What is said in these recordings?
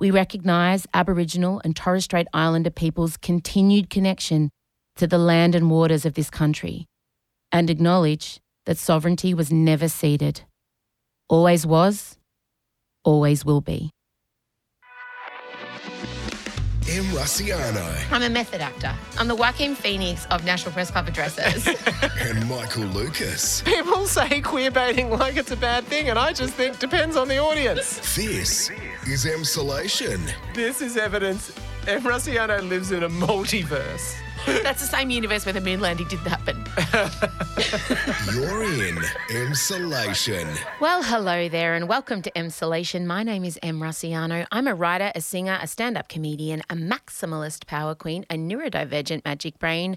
We recognise Aboriginal and Torres Strait Islander peoples' continued connection to the land and waters of this country, and acknowledge that sovereignty was never ceded. Always was, always will be. M. Rusciano I'm a method actor. I'm the Joaquin Phoenix of National Press Club addresses. and Michael Lucas. People say queer baiting like it's a bad thing, and I just think depends on the audience. This is Emsolation. This is evidence M. Rusciano lives in a multiverse. That's the same universe where the moon landing didn't happen. You're in Emsolation. Well, hello there, and welcome to Emsolation. My name is Em Rusciano. I'm a writer, a singer, a stand up comedian, a maximalist power queen, a neurodivergent magic brain,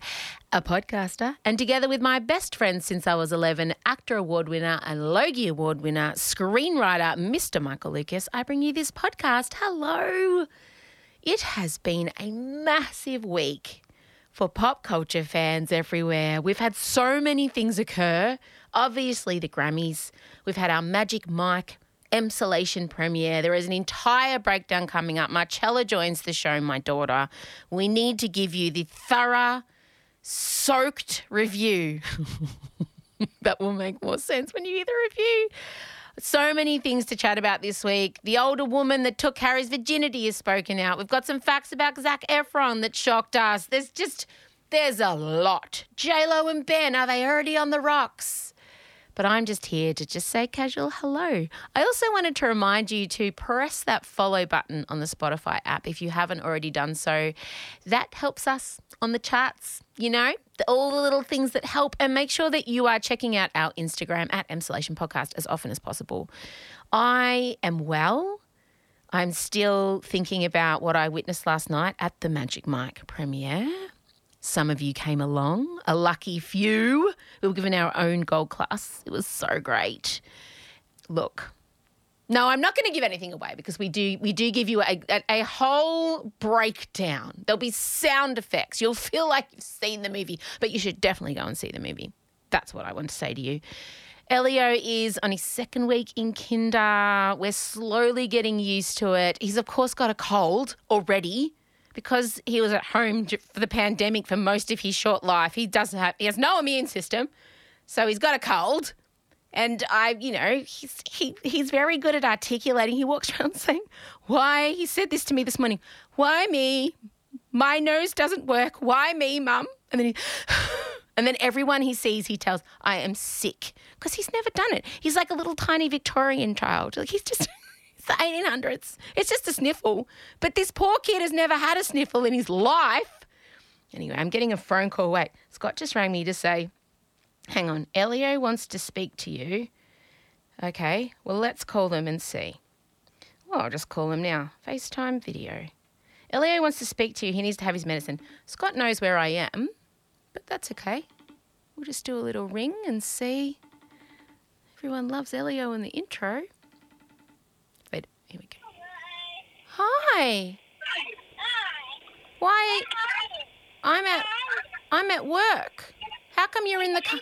a podcaster, and together with my best friend since I was 11, actor award winner and Logie award winner, screenwriter, Mr. Michael Lucas, I bring you this podcast. Hello. It has been a massive week for pop culture fans everywhere. We've had so many things occur. Obviously, the Grammys. We've had our Magic Mike Emsolation premiere. There is an entire breakdown coming up. Marcella joins the show, my daughter. We need to give you the thorough, soaked review. that will make more sense when you hear the review. So many things to chat about this week. The older woman that took Harry's virginity has spoken out. We've got some facts about Zac Efron that shocked us. There's just, there's a lot. J-Lo and Ben, are they already on the rocks? But I'm just here to just say casual hello. I also wanted to remind you to press that follow button on the Spotify app if you haven't already done so. That helps us on the charts, you know, all the little things that help. And make sure that you are checking out our Instagram at Emsolation Podcast as often as possible. I am well. I'm still thinking about what I witnessed last night at the Magic Mike premiere. Some of you came along, a lucky few. We were given our own gold class. It was so great. Look, no, I'm not going to give anything away because we do we do give you a, a, a whole breakdown. There'll be sound effects. You'll feel like you've seen the movie, but you should definitely go and see the movie. That's what I want to say to you. Elio is on his second week in kinder. We're slowly getting used to it. He's of course got a cold already because he was at home for the pandemic for most of his short life. He doesn't have he has no immune system. So he's got a cold. And I, you know, he's he he's very good at articulating. He walks around saying, "Why?" He said this to me this morning. Why me? My nose doesn't work. Why me, mum? And then he, and then everyone he sees, he tells, "I am sick," because he's never done it. He's like a little tiny Victorian child. Like he's just. The 1800s. It's just a sniffle. But this poor kid has never had a sniffle in his life. Anyway, I'm getting a phone call. Wait, Scott just rang me to say, Hang on, Elio wants to speak to you. Okay, well, let's call them and see. Well, I'll just call them now. FaceTime video. Elio wants to speak to you. He needs to have his medicine. Scott knows where I am, but that's okay. We'll just do a little ring and see. Everyone loves Elio in the intro. Here we go. Hi. Why? I'm at I'm at work. How come you're in the car?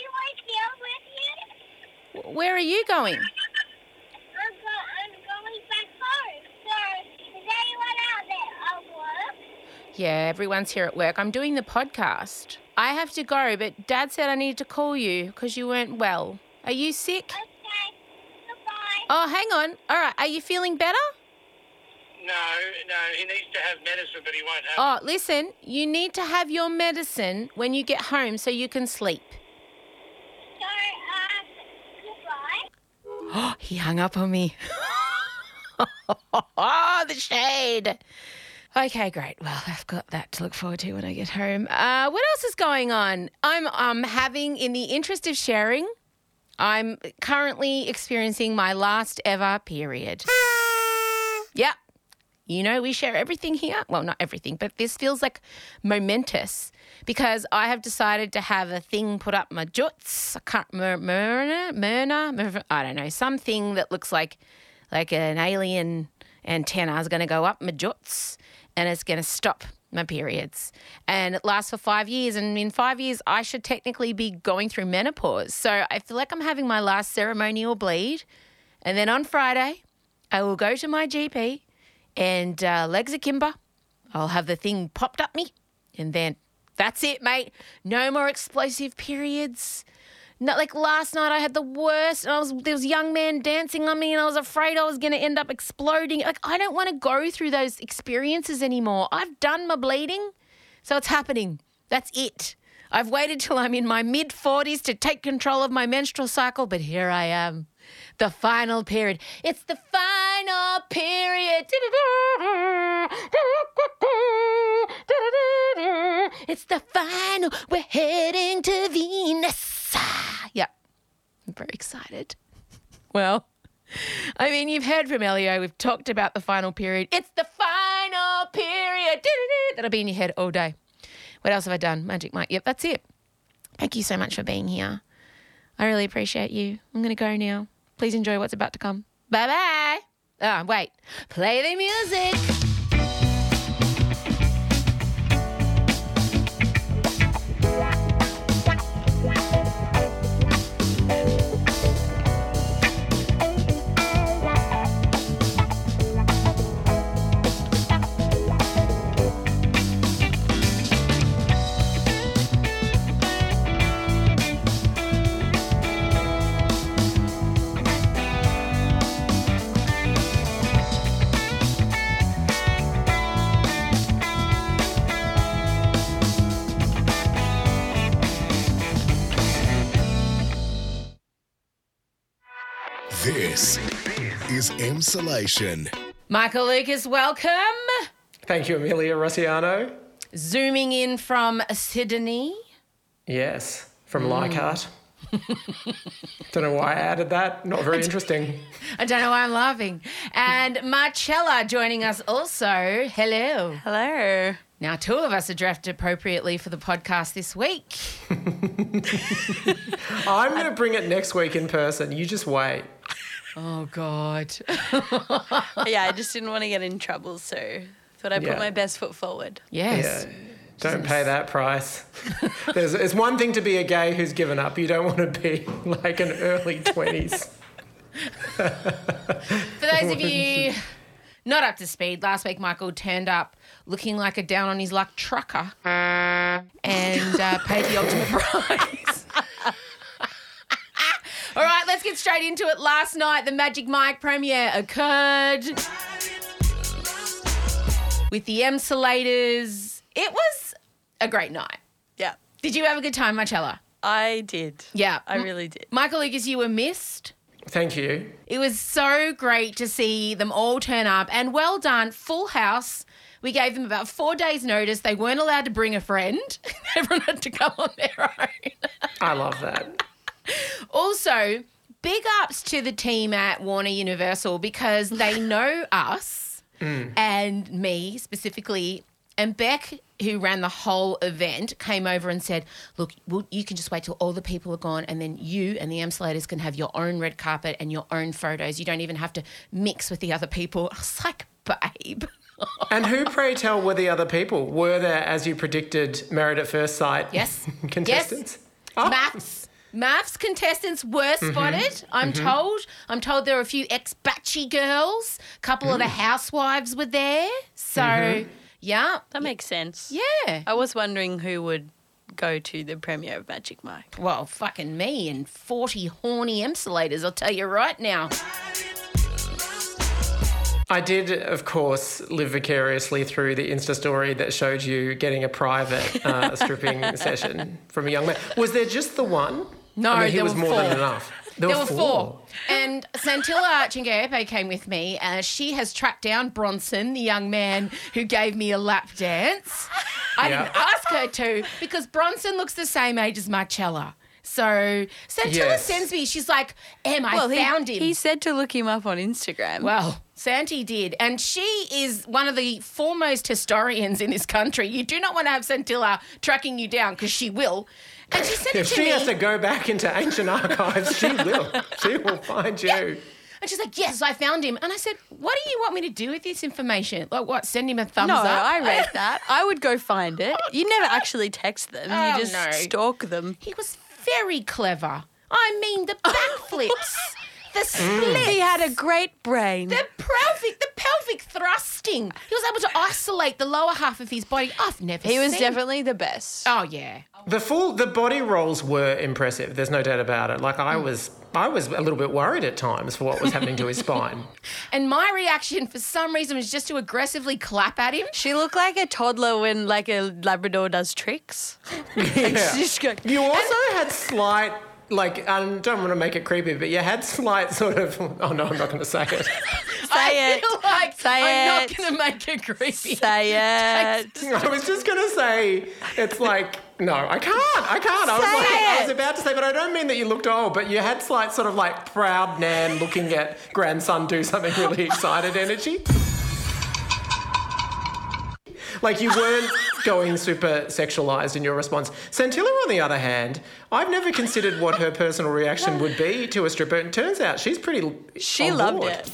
Where are you going? I'm I'm going back home. Is anyone out there at work? Yeah, everyone's here at work. I'm doing the podcast. I have to go, but Dad said I needed to call you because you weren't well. Are you sick? Oh, hang on. All right. Are you feeling better? No, no, he needs to have medicine, but he won't have. Oh, listen, you need to have your medicine when you get home so you can sleep. Oh, he hung up on me. oh, the shade. Okay, great. Well, I've got that to look forward to when I get home. Uh, what else is going on? I'm um, having, in the interest of sharing, I'm currently experiencing my last ever period. Yep. you know, we share everything here. Well, not everything, but this feels like momentous because I have decided to have a thing put up my juts. I can't, Mirena, Mirena, I don't know, something that looks like like an alien antenna is going to go up my juts and it's going to stop my periods. And it lasts for five years. And in five years, I should technically be going through menopause. So I feel like I'm having my last ceremonial bleed. And then on Friday, I will go to my GP and uh, legs akimbo. I'll have the thing popped up me, and then that's it, mate. No more explosive periods. Not like last night, I had the worst. And I was there was young man dancing on me, and I was afraid I was going to end up exploding. Like I don't want to go through those experiences anymore. I've done my bleeding, so it's happening. That's it. I've waited till I'm in my mid 40s to take control of my menstrual cycle, but here I am the final period. It's the final period. It's the final. We're heading to Venus. I'm very excited. Well, I mean, you've heard from Elio. We've talked about the final period. It's the final period. That'll be in your head all day. What else have I done? Magic Mike. Yep, that's it. Thank you so much for being here. I really appreciate you. I'm going to go now. Please enjoy what's about to come. Bye bye. Oh, ah, wait. Play the music. Is Emsolation. Michael Lucas, welcome. Thank you, Amelia Rusciano. Zooming in from Sydney. Yes, from mm. Leichhardt. don't know why I added that. Not very interesting. I don't know why I'm laughing. And Marcella joining us also. Hello. Hello. Now, two of us are dressed appropriately for the podcast this week. I'm going to bring it next week in person. You just wait. Oh, God. yeah, I just didn't want to get in trouble, so thought I'd yeah. put my best foot forward. Yes. Yeah. Don't pay that price. There's, it's one thing to be a gay who's given up. You don't want to be like an early 20s. For those of you not up to speed, last week Michael turned up looking like a down on his luck trucker and uh, paid the ultimate price. All right, let's get straight into it. Last night, the Magic Mike premiere occurred with the Emsolators. It was a great night. Yeah. Did you have a good time, Marcella? I did. Yeah. I really did. Michael Lucas, you were missed. Thank you. It was so great to see them all turn up and well done, full house. We gave them about four days' notice. They weren't allowed to bring a friend. Everyone had to come on their own. I love that. Also, big ups to the team at Warner Universal because they know us mm. and me specifically. And Beck, who ran the whole event, came over and said, Look, well, you can just wait till all the people are gone, and then you and the Emsolators can have your own red carpet and your own photos. You don't even have to mix with the other people. I was like, Babe. and who, pray tell, were the other people? Were there, as you predicted, married at first sight yes. contestants? Yes. Oh. MAFS. MAFS contestants were mm-hmm. spotted. Mm-hmm. I'm mm-hmm. told. I'm told there were a few ex-batchy girls. A couple mm. of the mm. housewives were there. So, mm-hmm. yeah, that makes sense. Yeah, I was wondering who would go to the premiere of Magic Mike. Well, fucking me and 40 horny emsolators, I'll tell you right now. I did, of course, live vicariously through the Insta story that showed you getting a private uh, stripping session from a young man. Was there just the one? No, I mean, he there was were more four. than enough. There, there were four. four. And Santilla Chingaipe came with me. Uh, she has tracked down Bronson, the young man who gave me a lap dance. I didn't ask her to because Bronson looks the same age as Marcella. So Santilla Yes. sends me, she's like, Em, I well, he, found him. He said to look him up on Instagram. Well, Santi did. And she is one of the foremost historians in this country. You do not want to have Santilla tracking you down because she will. And she said it If to she me. has to go back into ancient archives, she will. She will find you. and she's like, Yes, I found him. And I said, What do you want me to do with this information? Like, what? Send him a thumbs no, up? No, I read that. I would go find it. You never actually text them. Oh, you just no. stalk them. He was very clever. I mean, the backflips, the splits. He had a great brain. The pelvic, the pelvic thrusting. He was able to isolate the lower half of his body. I've never. He was seen- definitely the best. Oh yeah. The full the body rolls were impressive. There's no doubt about it. Like I mm. was I was a little bit worried at times for what was happening to his spine. And my reaction, for some reason, was just to aggressively clap at him. She looked like a toddler when like a Labrador does tricks. Yeah. She's go- You also had slight like I don't want to make it creepy, but you had slight sort of oh no, I'm not going to say it. I Say it. feel like Say it. I'm it. not going to make it creepy. Say it. I was just going to say it's like no, I can't. I can't. I was Say like I was about to say, but I don't mean that you looked old, but you had slight sort of like proud nan looking at grandson do something really excited energy. Like you weren't going super sexualized in your response. Santilla, on the other hand, I've never considered what her personal reaction would be to a stripper. And turns out she's pretty. She on loved board. it.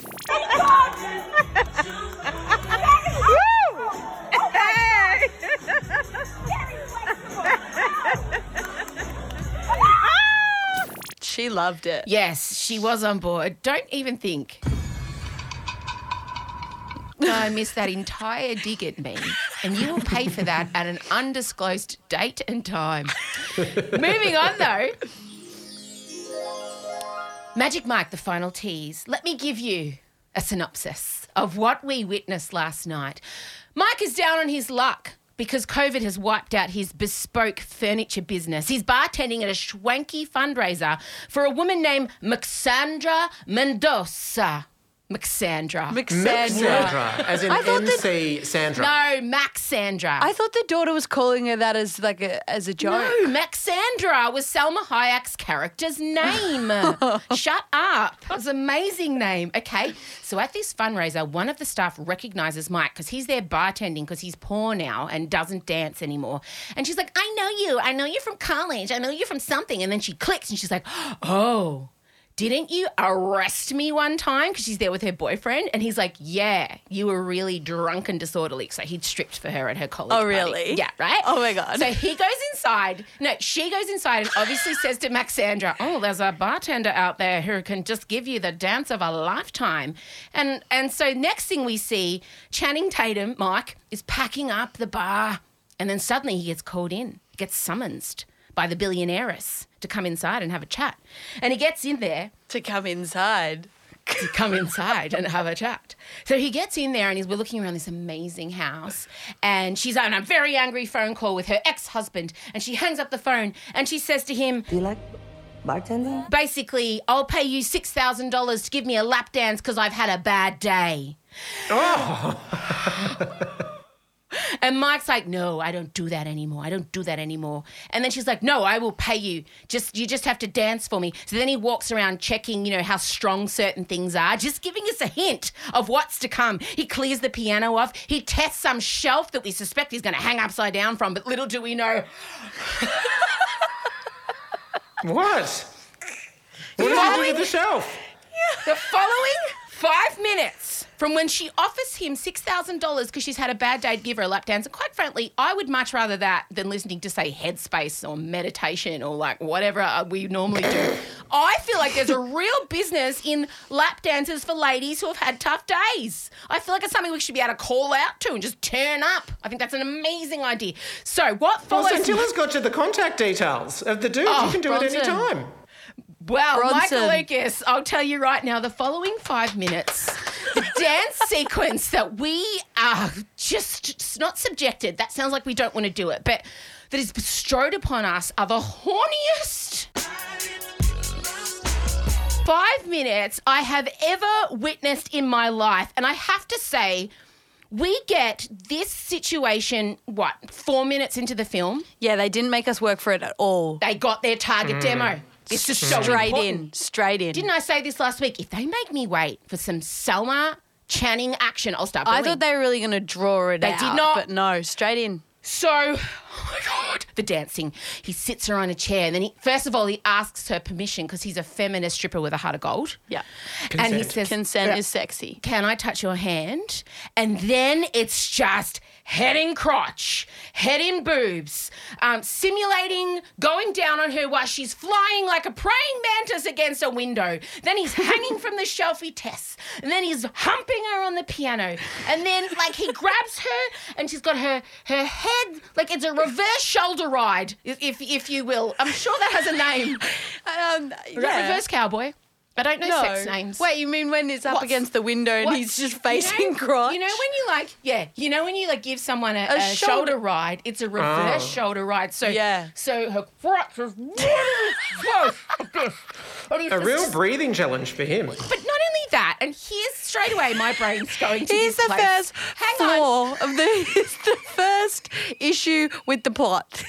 She loved it. Yes, she was on board. Don't even think. I missed that entire dig at me, and you will pay for that at an undisclosed date and time. Moving on, though. Magic Mike, the final tease. Let me give you a synopsis of what we witnessed last night. Mike is down on his luck because COVID has wiped out his bespoke furniture business. He's bartending at a schwanky fundraiser for a woman named Maxandra Mendoza. Maxandra. Maxandra. Sandra, as in I thought that- MC Sandra. no, Max Sandra. I thought the daughter was calling her that as like a as a joke. No, Maxandra was Salma Hayek's character's name. Shut up. It was an amazing name. Okay, so at this fundraiser, one of the staff recognizes Mike because he's there bartending because he's poor now and doesn't dance anymore. And she's like, I know you. I know you're from college. I know you're from something. And then she clicks and she's like, oh. Didn't you arrest me one time? Because she's there with her boyfriend. And he's like, Yeah, you were really drunk and disorderly. So he'd stripped for her at her college. Oh, party. really? Yeah, right? Oh, my God. So he goes inside. No, she goes inside and obviously says to Maxandra, "Oh, there's a bartender out there who can just give you the dance of a lifetime." And and so next thing we see, Channing Tatum, Mike, is packing up the bar, and then suddenly he gets called in, gets summoned by the billionaires to come inside and have a chat. And he gets in there To come inside. to come inside and have a chat. So he gets in there and he's we're looking around this amazing house and she's on a very angry phone call with her ex-husband and she hangs up the phone and she says to him Do you like bartending? basically I'll pay you $6,000 to give me a lap dance cuz I've had a bad day. Oh. And Mike's like, no, I don't do that anymore. I don't do that anymore. And then she's like, no, I will pay you. Just you just have to dance for me. So then he walks around checking, you know, how strong certain things are, just giving us a hint of what's to come. He clears the piano off. He tests some shelf that we suspect he's going to hang upside down from. But little do we know, What? What did you do with the shelf? the following five minutes from when she offers him $6,000 because she's had a bad day to give her a lap dance. And quite frankly, I would much rather that than listening to, say, headspace or meditation or like whatever uh, we normally do. I feel like there's a real business in lap dances for ladies who have had tough days. I feel like it's something we should be able to call out to and just turn up. I think that's an amazing idea. So, what follows? Well, follows? Santilla's got you the contact details of the dude. Oh, you can do it Bronson. any time. Well, Bronson. Michael Lucas, I'll tell you right now, the following five minutes, the dance sequence that we are just not subjected, that sounds like we don't want to do it, but that is bestowed upon us are the horniest five minutes I have ever witnessed in my life. And I have to say, we get this situation, what, four minutes into the film? Yeah, they didn't make us work for it at all. They got their target mm. demo. This is so Straight important. in, straight in. Didn't I say this last week? If they make me wait for some Salma Channing action, I'll start. I billing. thought they were really going to draw it out? They out. did not. But no, straight in. So, oh my God, the dancing. He sits her on a chair and then he, first of all, he asks her permission because he's a feminist stripper with a heart of gold. Yeah. And he Consent. says, Consent "Uh, is sexy. Can I touch your hand? And then it's just head in crotch, head in boobs, um, simulating going down on her while she's flying like a praying mantis against a window. Then he's hanging from the shelf he tests. And then he's humping her on the piano. And then, like, he grabs her and she's got her, her head, like it's a reverse shoulder ride, if, if, you will. I'm sure that has a name. Um, Reverse cowboy. I don't know no. sex names. Wait, you mean when it's up What's- against the window and What's- he's just you facing know, crotch? You know when you like, yeah, you know when you like give someone a, A a shoulder, shoulder- ride, it's a reverse Oh. shoulder ride. So Yeah. so her crotch is like this. And he's A just- real breathing challenge for him. But not only that, and here's straight away my brain's going to Here's this the place. first Hang on. flaw of the. It's the first issue with the plot.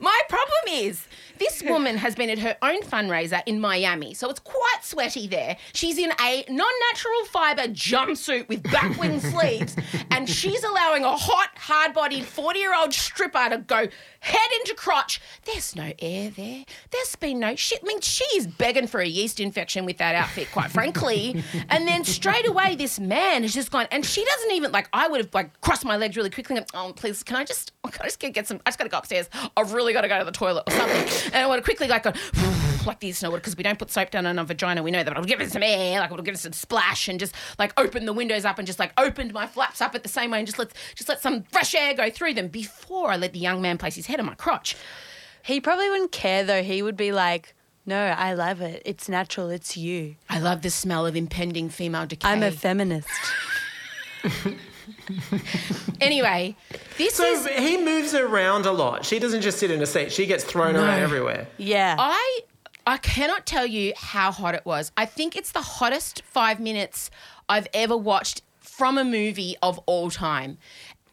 My problem is this woman has been at her own fundraiser in Miami, so it's quite sweaty there. She's in a non natural fiber jumpsuit with batwing sleeves, and she's allowing a hot, hard bodied 40 year old stripper to go head into crotch. There's no air there. There's been no shit. I mean, she's begging for a yeast infection with that outfit, quite frankly. and then straight away, this man has just gone, and she doesn't even like. I would have like crossed my legs really quickly. And, oh, please, can I just, can I just get, get some? I just got to go upstairs. I've really got to go to the toilet or something. And I would have quickly like go like this, and I would because we don't put soap down on our vagina. We know that it'll give it some air, like it'll give us a splash, and just like open the windows up and just like opened my flaps up at the same way, and just let just let some fresh air go through them before I let the young man place his head on my crotch. He probably wouldn't care though. He would be like, "No, I love it. It's natural. It's you. I love the smell of impending female decay. I'm a feminist." anyway, this So is he moves around a lot. She doesn't just sit in a seat. She gets thrown around everywhere. Yeah. I I cannot tell you how hot it was. I think it's the hottest five minutes I've ever watched from a movie of all time.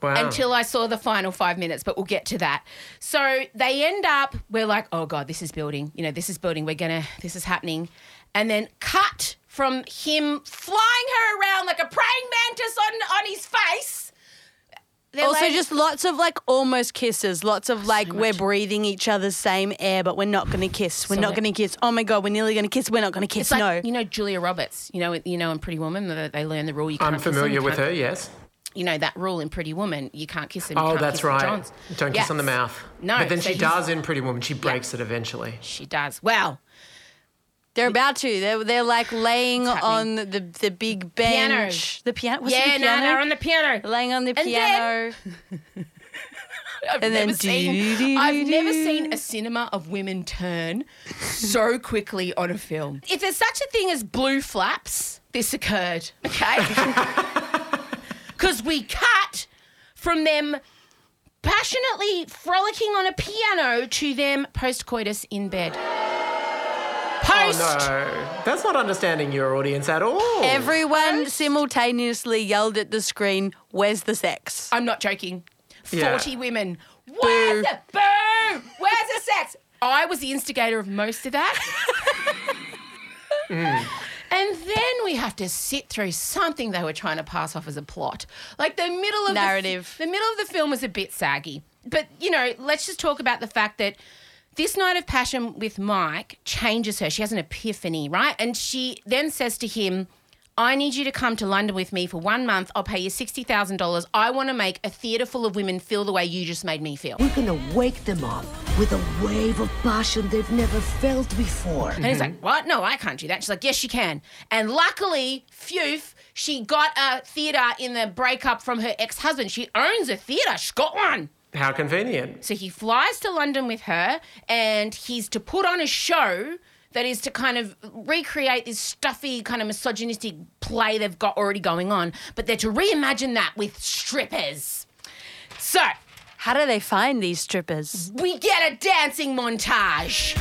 Wow. Until I saw the final five minutes, but we'll get to that. So they end up, we're like, oh God, this is building. You know, this is building. We're gonna, this is happening. And then cut from him flying her around like a praying mantis on, on his face. They're also, like- just lots of like almost kisses, lots of oh, like we're breathing each other's same air, but we're not going to kiss. We're So not much. going to kiss. Oh my god, we're nearly going to kiss. We're not going to kiss. It's like no. you know Julia Roberts. You know you know in Pretty Woman they they learn the rule. You can't I'm kiss them, familiar you with her, yes. You know that rule in Pretty Woman. You can't kiss him. Oh, can't that's kiss right. Don't kiss on the mouth. No, But then so she does in Pretty Woman. She breaks it eventually. She does. Well, They're about to. They're they're like laying on the the big Piano. bench. The piano. Was yeah, it the no, piano? they're on the piano. laying on the And piano. I've And then never seen. I've never seen a cinema of women turn so quickly on a film. If there's such a thing as blue flaps, this occurred. Okay, because we cut from them passionately frolicking on a piano to them post coitus in bed. Post. No, that's not understanding your audience at all. Everyone simultaneously yelled at the screen, "Where's the sex?" I'm not joking. Yeah. 40 women. Where's the boo? Where's the sex? I was the instigator of most of that. Mm. And then we have to sit through something they were trying to pass off as a plot. Like the middle of Narrative. The, the middle of the film was a bit saggy. But, you know, let's just talk about the fact that this night of passion with Mike changes her. She has an epiphany, right? And she then says to him, I need you to come to London with me for one month. I'll pay you $60,000. I want to make a theatre full of women feel the way you just made me feel. We're gonna wake them up with a wave of passion they've never felt before. And he's like, mm-hmm. What? No, I can't do that. She's like, Yes, you can. And luckily, phew, she got a theatre in the breakup from her ex husband. She owns a theatre, she's got one. How convenient. So he flies to London with her, and he's to put on a show that is to kind of recreate this stuffy, kind of misogynistic play they've got already going on, but they're to reimagine that with strippers. So How do they find these strippers? we get a dancing montage.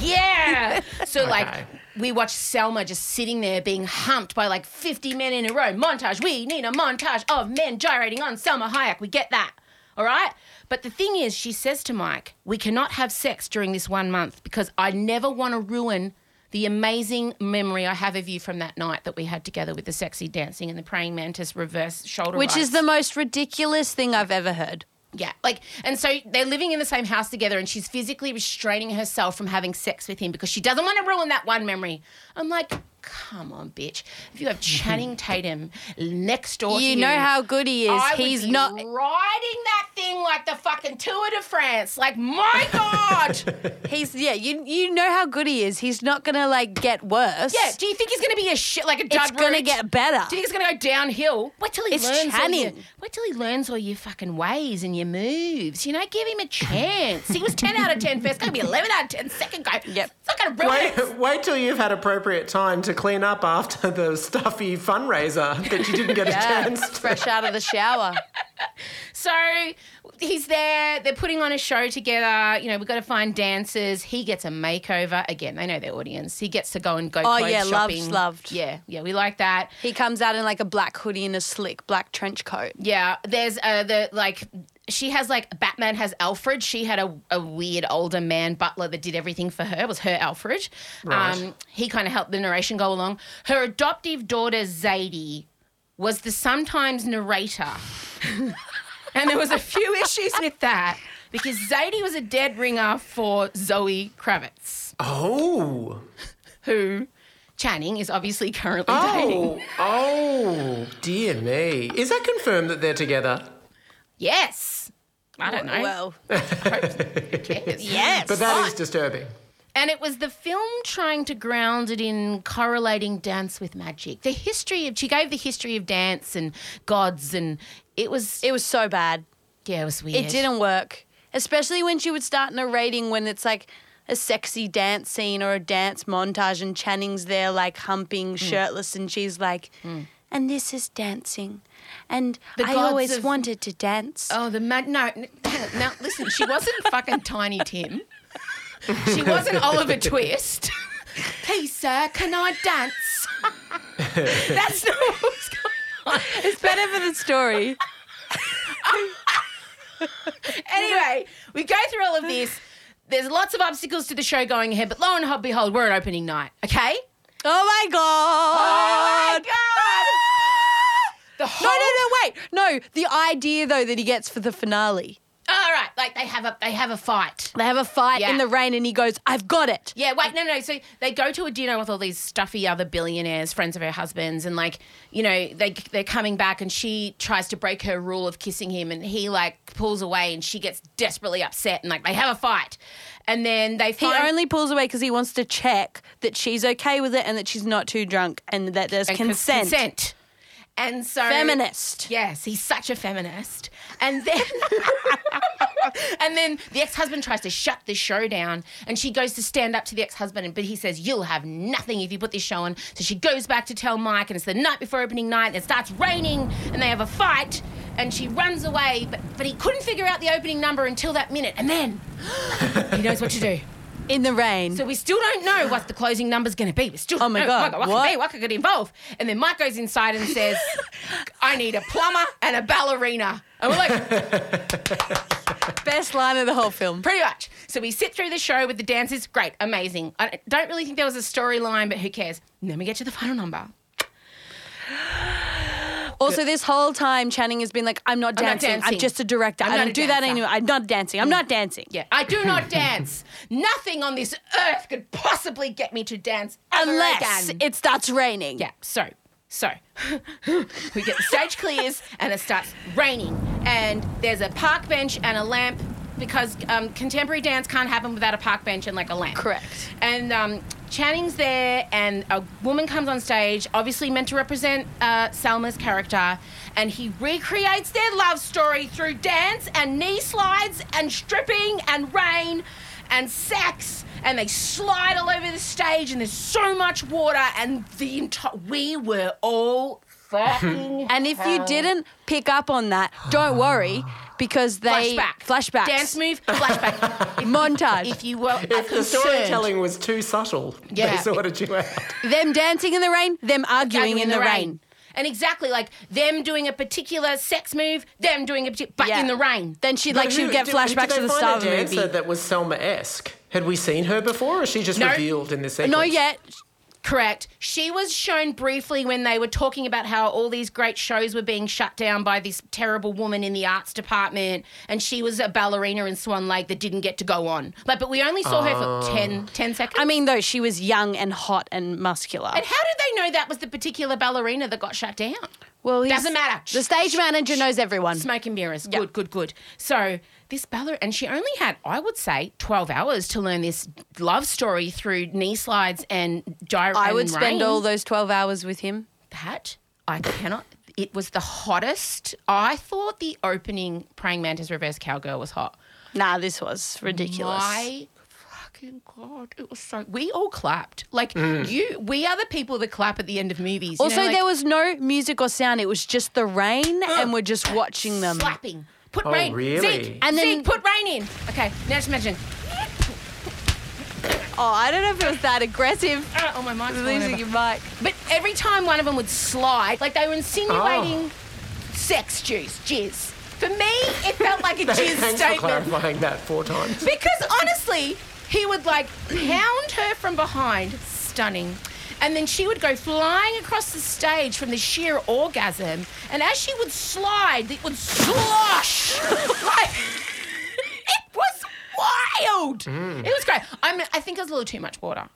Yeah. So like Okay. We watch Salma just sitting there being humped by like 50 men in a row. Montage. We need a montage of men gyrating on Salma Hayek. We get that. All right? But the thing is, she says to Mike, we cannot have sex during this one month because I never want to ruin the amazing memory I have of you from that night that we had together with the sexy dancing and the praying mantis reverse shoulder Which is the most ridiculous thing I've ever heard. Yeah, like, and so they're living in the same house together, and she's physically restraining herself from having sex with him because she doesn't want to ruin that one memory. I'm like, come on, bitch. If you have Channing Tatum next door to You you, know how good he is. I He's not. riding that thing like the fucking Tour de France. Like, my God. He's yeah. You you know how good he is. He's not gonna like get worse. yeah, do you think he's going to be a shit like a dud it's gonna root? get better. Do you think he's going to go downhill? Wait till he It's learns. All your, wait till he learns all your fucking ways and your moves. You know, give him a chance. He was ten out of ten first. Going to be eleven out of ten second go. Yep. It's not going to ruin it. Wait, wait till you've had appropriate time to clean up after the stuffy fundraiser that you didn't get a chance to. fresh out of the shower. So he's there. They're putting on a show together. You know, we've got to find dancers. He gets a makeover. Again, they know their audience. He gets to go and go Oh, clothes yeah, loved, shopping. loved. Yeah, yeah, we like that. He comes out in like a black hoodie and a slick black trench coat. Yeah, there's uh, the like. She has like Batman has Alfred. She had a, a weird older man butler that did everything for her. It was her Alfred. Right. Um, he kind of helped the narration go along. Her adoptive daughter Zadie was the sometimes narrator, and there was a few issues with that because Zadie was a dead ringer for Zoe Kravitz, Oh. who Channing is obviously currently dating. Oh. Oh. Dear me. Is that confirmed that they're together? Yes. I don't know. Well, yes. But that is disturbing. And it was the film trying to ground it in correlating dance with magic. The history of, she gave the history of dance and gods, and it was, it was so bad. yeah, it was weird. It didn't work, especially when she would start narrating when it's like a sexy dance scene or a dance montage, and Channing's there like humping, Hmm. shirtless, and she's like, "And this is dancing." And The I always of- wanted to dance. Oh, the mag, no, n- hang on. Now, listen, she wasn't fucking Tiny Tim. She wasn't Oliver Twist. Please, sir, can I dance? That's not what's going on. It's better for the story. Anyway, we go through all of this. There's lots of obstacles to the show going ahead, but lo and behold, we're at opening night, okay? Oh my god! Oh my God! The No, whole no, no, wait. No, the idea though that he gets for the finale. All right, like they have a they have a fight. They have a fight Yeah. in the rain and he goes, I've got it. Yeah, wait, no, no. So they go to a dinner with all these stuffy other billionaires, friends of her husband's, and like, you know, they they're coming back, and she tries to break her rule of kissing him, and he like pulls away, and she gets desperately upset, and like they have a fight, and then they He find only pulls away because he wants to check that she's okay with it and that she's not too drunk and that there's and consent. consent. And so Feminist. Yes, he's such a feminist. And then and then the ex-husband tries to shut the show down and she goes to stand up to the ex-husband and but he says you'll have nothing if you put this show on. So she goes back to tell Mike and it's the night before opening night and it starts raining and they have a fight and she runs away but but he couldn't figure out the opening number until that minute and then he knows what to do. In the rain. So we still don't know what the closing number's going to be. We still Oh my don't God, what, what? could be, what could get involved. And then Mike goes inside and says, "I need a plumber and a ballerina." And we're like, Best line of the whole film. pretty much. So we sit through the show with the dancers. Great, amazing. I don't really think there was a storyline, but who cares? And then we get to the final number. Also, this whole time, Channing has been like, I'm not I'm not dancing. I'm, just a director. I'm I not don't a do that anymore. I'm not dancing. I'm not dancing. Yeah, I do not dance. Nothing on this earth could possibly get me to dance Unless again. it starts raining. Yeah, so so we get the stage clears and it starts raining and there's a park bench and a lamp because um, contemporary dance can't happen without a park bench and like a lamp. Correct. And um, Channing's there, and a woman comes on stage, obviously meant to represent uh, character, and he recreates their love story through dance and knee slides and stripping and rain and sex. And they slide all over the stage, and there's so much water, and the entire we were all fucking And if you didn't pick up on that, don't worry because they flashback, flashbacks, dance move, flashback. montage, if you were If the storytelling was too subtle, Yeah. they sorted you out. them dancing in the rain, them arguing in the rain. And exactly like them doing a particular sex move, them doing a particular, but Yeah. in the rain. Then she'd like she'd get did- flashbacks did to the find start a of the dancer movie. that was Salma-esque? Had we seen her before, or is she just No. revealed in this sequence? Not yet. Correct. She was shown briefly when they were talking about how all these great shows were being shut down by this terrible woman in the arts department, and she was a ballerina in Swan Lake that didn't get to go on. Like, but we only saw her for 10, 10 seconds. I mean, though she was young and hot and muscular. and how did they know that was the particular ballerina that got shut down? well, he's- Doesn't matter. The stage manager knows everyone. Smoke and mirrors. Yeah. Good, good, good. So this ballerina, and she only had, I would say, 12 hours to learn this love story through knee slides and gyro. I would spend rain. all those twelve hours with him. that I cannot. It was the hottest. I thought the opening praying mantis reverse cowgirl was hot. Nah, this was ridiculous. My fucking god, it was so. We all clapped. Like Mm. you, we are the people that clap at the end of movies. you also, know, like there was no music or sound. It was just the rain, and we're just watching them. slapping. Put Oh, rain. really? Zeke, And then- Zeke, put rain in. Okay, now just imagine. Oh, I don't know if it was that aggressive. Uh, oh my mic's falling Losing your mic. But every time one of them would slide, like they were insinuating Oh. sex juice, jizz. For me, it felt like a jizz Thanks for clarifying that four times. Because honestly, he would like pound her from behind, stunning. And then she would go flying across the stage from the sheer orgasm. And as she would slide, it would slosh. like, it was wild. Mm. It was great. I mean, I think it was a little too much water.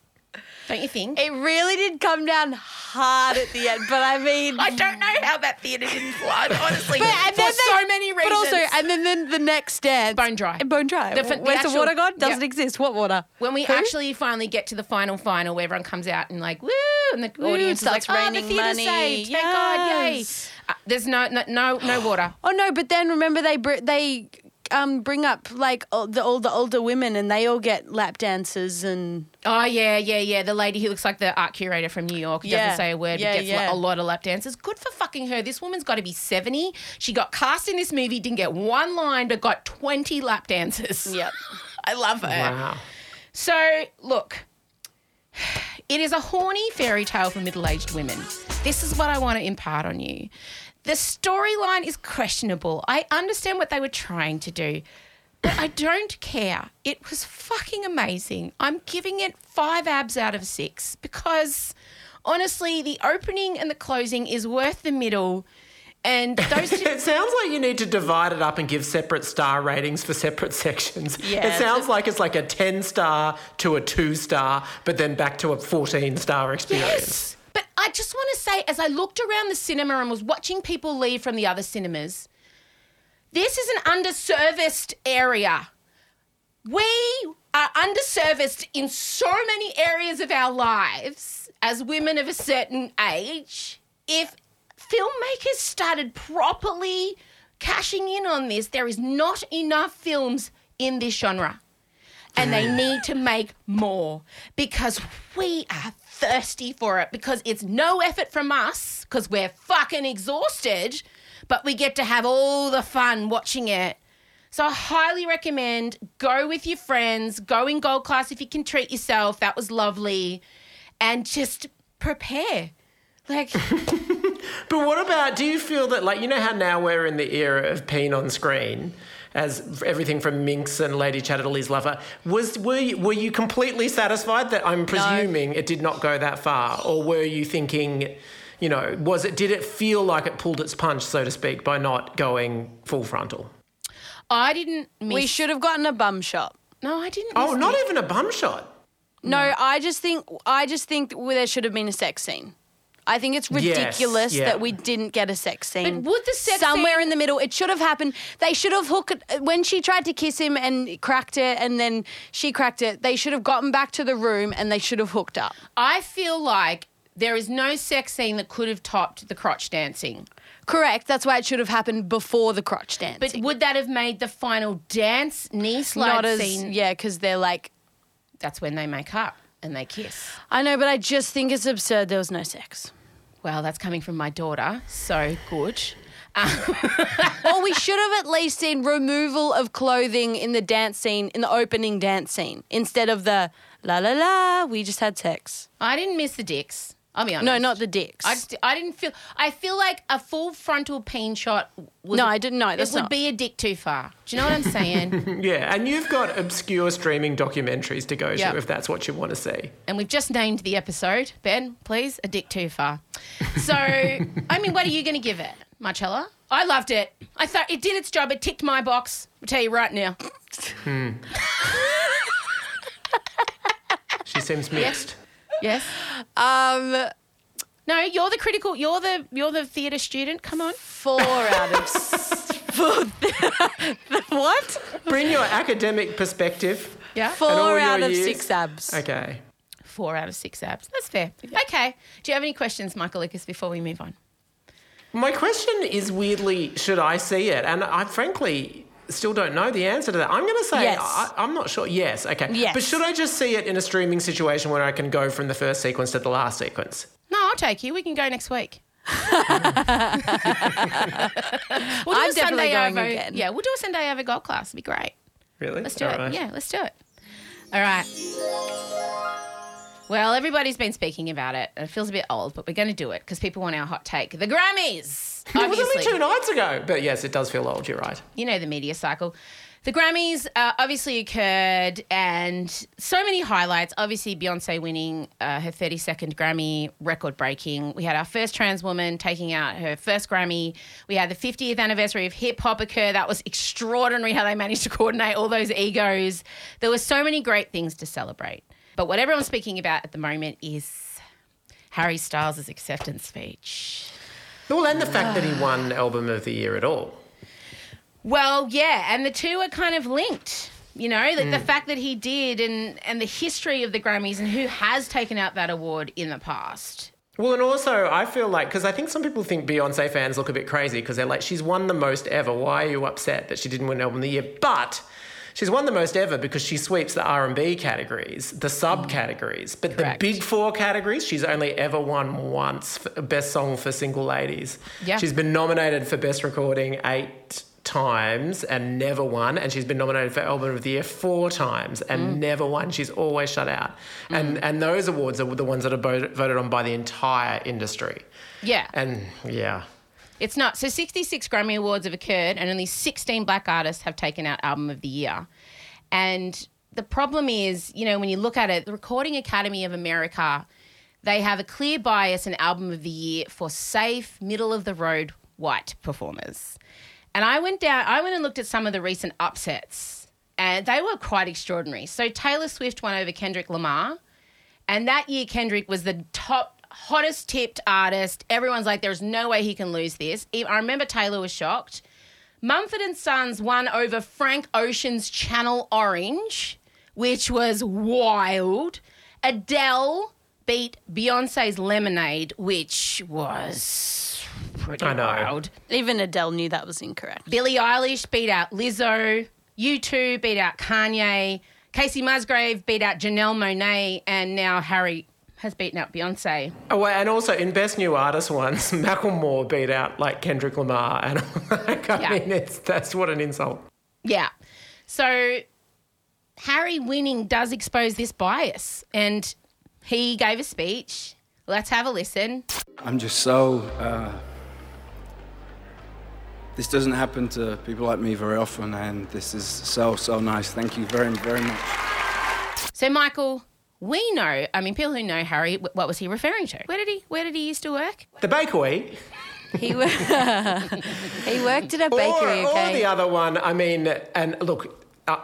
Don't you think? It really did come down hard at the end, but I mean, I don't know how that theatre didn't flood, honestly. But and for then so they- many reasons. But also, and then, then the next dance, Bone dry. Bone dry. The f- the Where's the, water gone? Doesn't yeah. exist. What water? when we Who? actually finally get to the final final where everyone comes out and like woo and the Woo, audience starts is like oh the raining money. saved thank god yay uh, there's no no no, no water Oh no! But then remember they they um bring up like all the all the older women, and they all get lap dances and oh yeah yeah yeah the lady who looks like the art curator from New York Yeah. doesn't say a word Yeah, but gets yeah. a lot of lap dances good for fucking her this woman's got to be 70 she got cast in this movie didn't get one line but got 20 lap dances Yep. I love her Wow. So, look, it is a horny fairy tale for middle aged women. This is what I want to impart on you. The storyline is questionable. I understand what they were trying to do, but I don't care. It was fucking amazing. I'm giving it five abs out of six because honestly, the opening and the closing is worth the middle. And those two. It sounds like you need to divide it up and give separate star ratings for separate sections. Yeah, it sounds like it's like a 10 star to a 2 star, but then back to a 14 star experience. Yes. But I just want to say, as I looked around the cinema and was watching people leave from the other cinemas, this is an underserviced area. We are underserviced in so many areas of our lives as women of a certain age. If filmmakers started properly cashing in on this, there is not enough films in this genre and they need to make more because we are thirsty for it because it's no effort from us because we're fucking exhausted, but we get to have all the fun watching it. So I highly recommend go with your friends, go in gold class if you can treat yourself. That was lovely. And just prepare. Like But what about, do you feel that, like, you know how now we're in the era of peen on screen? As everything from Minx and Lady Chatterley's Lover, was were you, were you completely satisfied that I'm presuming it did not go that far, or were you thinking, you know, was it did it feel like it pulled its punch, so to speak, by not going full frontal? I didn't miss we should have gotten a bum shot. No, I didn't Oh, not this. even a bum shot. No, I just think I just think there should have been a sex scene. I think it's Yes, ridiculous yeah. that we didn't get a sex scene. But would the sex somewhere scene- in the middle? It should have happened. They should have hooked uh, when she tried to kiss him and cracked it, and then she cracked it. They should have gotten back to the room and they should have hooked up. I feel like there is no sex scene that could have topped the crotch dancing. Correct. That's why it should have happened before the crotch dance. But would that have made the final dance knee slide not as scene? yeah, because they're like That's when they make up and they kiss. I know, but I just think it's absurd. There was no sex. Well, that's coming from my daughter, so good. or we should have at least seen removal of clothing in the dance scene, in the opening dance scene, instead of the la la la, we just had sex. I didn't miss the dicks. I'll be honest. No, not the dicks. I, just, I didn't feel. I feel like a full frontal peen shot. Was No, I I didn't know, that's it would not- be a dick too far. Do you know what I'm saying? Yeah, and you've got obscure streaming documentaries to go Yeah. to if that's what you want to see. and we've just named the episode. Ben, please, a dick too far. So, I mean, what are you going to give it, Marcella? I loved it. I thought it did its job. It ticked my box. I'll tell you right now. Hmm. She seems mixed. Yes. Um, No, you're the critical. You're the you're the theatre student. Come on. four out of s- four, what? Bring your academic perspective. Yeah. Four out of years? six abs. Okay. Four out of six abs. That's fair. Okay. Do you have any questions, Michael Lucas, before we move on? My question is weirdly, should I see it? And I frankly still don't know the answer to that. I'm going to say Yes. I, I'm not sure. Yes, okay. Yes. But should I just see it in a streaming situation where I can go from the first sequence to the last sequence? No, I'll take you. We can go next week. we'll do I'm a definitely Sunday going over, again. Yeah, we'll do a Sunday over golf class. It'd be great. Really? Let's do All it. right. Yeah, let's do it. All right. Well, everybody's been speaking about it. It feels a bit old, but we're going to do it because people want our hot take. The Grammys. It was only two nights ago. But yes, it does feel old. You're right. you know the media cycle. The Grammys uh, obviously occurred, and so many highlights. Obviously, Beyonce winning uh, her 32nd Grammy, record breaking. We had our first trans woman taking out her first Grammy. We had the 50th anniversary of hip hop occur. That was extraordinary how they managed to coordinate all those egos. There were so many great things to celebrate. But what everyone's speaking about at the moment is Harry Styles' acceptance speech. Well, and the fact that he won Album of the Year at all. Well, yeah, and the two are kind of linked. You know, the, the mm. fact that he did and and the history of the Grammys and who has taken out that award in the past. Well, and also, I feel like because I think some people think Beyonce fans look a bit crazy because they're like, she's won the most ever. Why are you upset that she didn't win Album of the Year? But she's won the most ever because she sweeps the R and B categories, the subcategories, but Correct. the big four categories, she's only ever won once. For Best Song for Single Ladies. Yeah. She's been nominated for Best Recording eight times and never won and she's been nominated for album of the year four times and mm. never won she's always shut out and mm. and those awards are the ones that are voted on by the entire industry Yeah, and yeah it's not. So 66 Grammy Awards have occurred, and only 16 black artists have taken out Album of the Year. And the problem is, you know, when you look at it, the Recording Academy of America, they have a clear bias in Album of the Year for safe, middle of the road white performers. And I went down, I went and looked at some of the recent upsets, and they were quite extraordinary. So Taylor Swift won over Kendrick Lamar. And that year, Kendrick was the top, hottest tipped artist. Everyone's like, there's no way he can lose this. I remember Taylor was shocked. Mumford and Sons won over Frank Ocean's Channel Orange, which was wild. Adele beat Beyonce's Lemonade, which was pretty I know. wild. Even Adele knew that was incorrect. Billie Eilish beat out Lizzo. U2 beat out Kanye. Kacey Musgrave beat out Janelle Monáe. And now Harry has beaten out Beyonce. oh well, and also in best new artist ones Macklemore beat out like Kendrick Lamar and like, I Yeah. mean it's that's what an insult Yeah. So Harry winning does expose this bias. And he gave a speech. Let's have a listen. I'm just so. Uh, this doesn't happen to people like me very often, and this is so, so nice. Thank you very, very much. So, Michael, we know, I mean, people who know Harry, what was he referring to? Where did he, where did he used to work? the bakery He, wo- he worked at a bakery, or, okay? or the other one I mean and look uh,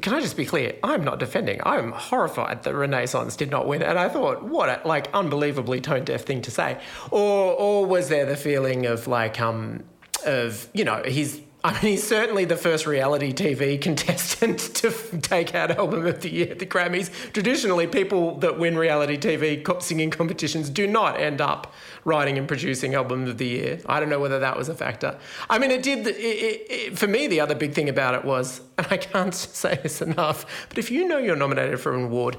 can I just be clear? I'm not defending. I'm horrified that Renaissance did not win, and I thought, what a like unbelievably tone deaf thing to say. Or, or was there the feeling of like, um, of you know, he's. I mean, he's certainly the first reality TV contestant to take out Album of the Year at the Grammys. Traditionally, people that win reality TV singing competitions do not end up writing and producing Album of the Year. I don't know whether that was a factor. I mean, it did. It, it, it, for me, the other big thing about it was, and I can't say this enough, but if you know you're nominated for an award,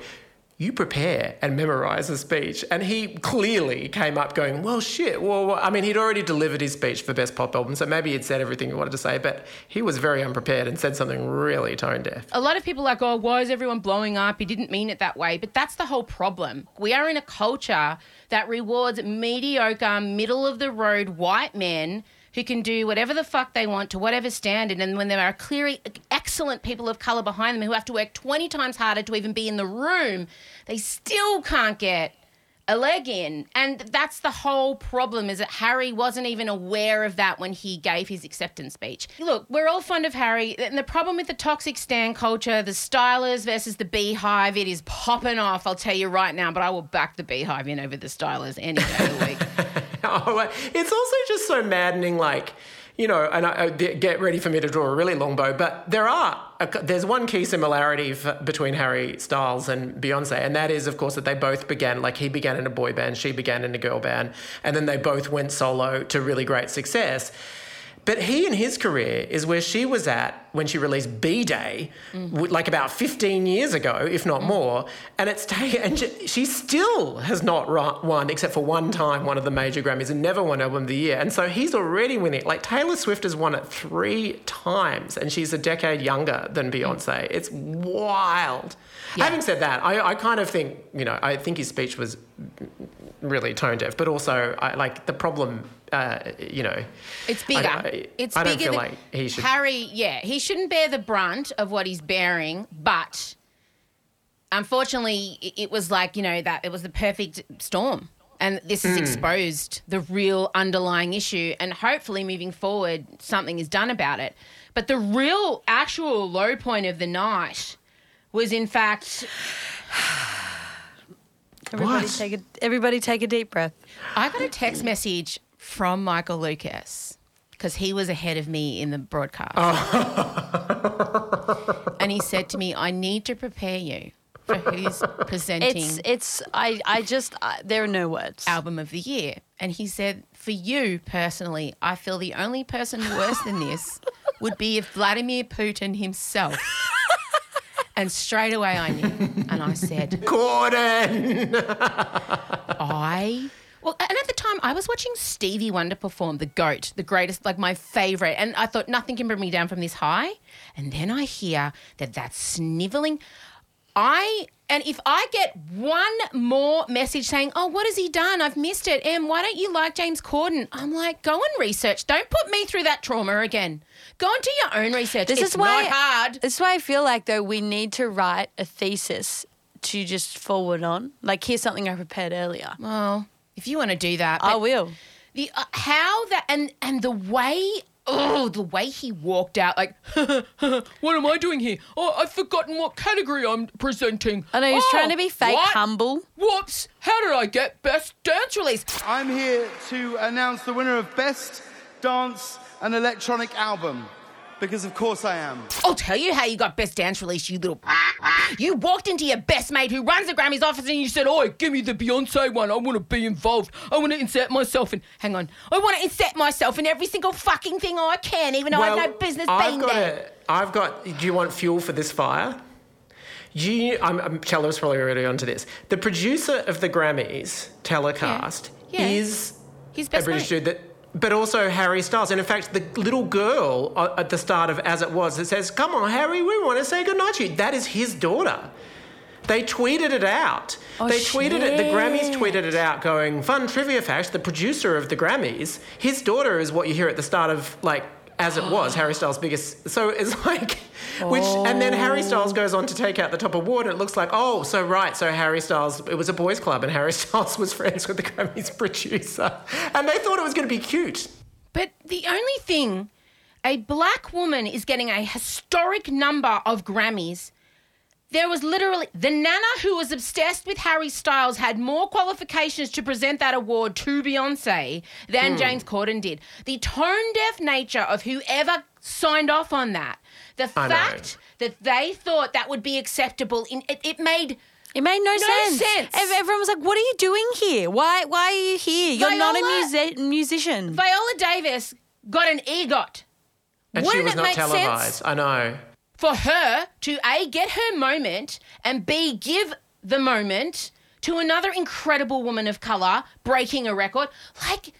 you prepare and memorize a speech. And he clearly came up going, well, shit. Well, I mean, he'd already delivered his speech for Best Pop Album, so maybe he'd said everything he wanted to say, but he was very unprepared and said something really tone deaf. A lot of people are like, oh, why is everyone blowing up? He didn't mean it that way. But that's the whole problem. We are in a culture that rewards mediocre, middle of the road white men who can do whatever the fuck they want to whatever standard. And when there are clearly excellent people of colour behind them who have to work 20 times harder to even be in the room, they still can't get a leg in. And that's the whole problem is that Harry wasn't even aware of that when he gave his acceptance speech. Look, we're all fond of Harry. And the problem with the toxic stan culture, the stylers versus the Beyhive, it is popping off, I'll tell you right now, but I will back the Beyhive in over the stylers any day of the week. oh, it's also just so maddening, like, you know, and I, get ready for me to draw a really long bow, but there are there's one key similarity between Harry Styles and Beyonce, and that is, of course, that they both began like he began in a boy band, she began in a girl band, and then they both went solo to really great success. But he and his career is where she was at when she released B Day, mm. like about 15 years ago, if not mm. more. And it's taken, and she, she, still has not won, except for one time, one of the major Grammys and never won Album of the Year. And so he's already winning. Like Taylor Swift has won it three times, and she's a decade younger than mm. Beyonce. Mm. It's wild. Yeah. Having said that, I, I kind of think, you know, I think his speech was really tone deaf, but also I, like the problem, uh, you know, it's bigger. I, it's I bigger. don't feel like he should. Harry, yeah, he shouldn't bear the brunt of what he's bearing, but unfortunately, it was like you know that it was the perfect storm. And this has mm. exposed the real underlying issue. And hopefully, moving forward, something is done about it. But the real, actual low point of the night was, in fact, Everybody What? take a everybody take a deep breath. I got a text message from Michael Lucas because he was ahead of me in the broadcast. Oh. and he said to me, I need to prepare you for who's presenting It's it's I I just I, there are no words. album of the year. And he said, For you personally, I feel the only person worse than this would be if Vladimir Putin himself. And straight away I knew. And I said, Corden. I well, and at the time I was watching Stevie Wonder perform, the goat, the greatest, like my favorite, and I thought nothing can bring me down from this high. And then I hear that that sniveling. I and if I get one more message saying, "Oh, what has he done? I've missed it," Em, why don't you like James Corden? I'm like, go and research. Don't put me through that trauma again. Go and do your own research. This it's is why not hard. This is why I feel like though we need to write a thesis to just forward on. Like here's something I prepared earlier. Well, if you want to do that, I will. the uh, how that and and the way oh the way he walked out like what am I doing here? Oh, I've forgotten what category I'm presenting. I know he was Oh, trying to be oh, fake what? humble. Whoops! How did I get best dance release? I'm here to announce the winner of Best Dance and Electronic Album. Because of course I am. I'll tell you how you got best dance release, you little. You walked into your best mate who runs the Grammys office and you said, "Oi, give me the Beyonce one. I want to be involved. I want to insert myself in." Hang on, I want to insert myself in every single fucking thing I can, even though I have no business I've being got there. A, I've got. Do you want fuel for this fire? You, I'm, I'm Chella's probably already onto this. The producer of the Grammys telecast Yeah. Yeah. is He's a British mate. dude that. But also Harry Styles. And in fact, the little girl uh, at the start of As It Was that says, Come on, Harry, we want to say goodnight to you. That is his daughter. They tweeted it out. Oh, they tweeted it, the Grammys tweeted it out going, Fun trivia fact, the producer of the Grammys, his daughter is what you hear at the start of, like, As It Was, Harry Styles' biggest. So it's like, which, and then Harry Styles oh. goes on to take out the top award, and it looks like, oh, so right, so Harry Styles, it was a boys' club, and Harry Styles was friends with the Grammys producer. And they thought it was going to be cute. But the only thing, a black woman is getting a historic number of Grammys. There was literally the nana who was obsessed with Harry Styles had more qualifications to present that award to Beyonce than hmm. James Corden did. The tone deaf nature of whoever signed off on that, the I know. fact that they thought that would be acceptable, in it, it made It made no, No sense. sense. Everyone was like, "What are you doing here? Why? Why are you here? You're not a Viola- musician." Viola Davis got an EGOT. And she Wouldn't was it not make sense? televised. I know. For her to A, get her moment, and B, give the moment to another incredible woman of color breaking a record. Like,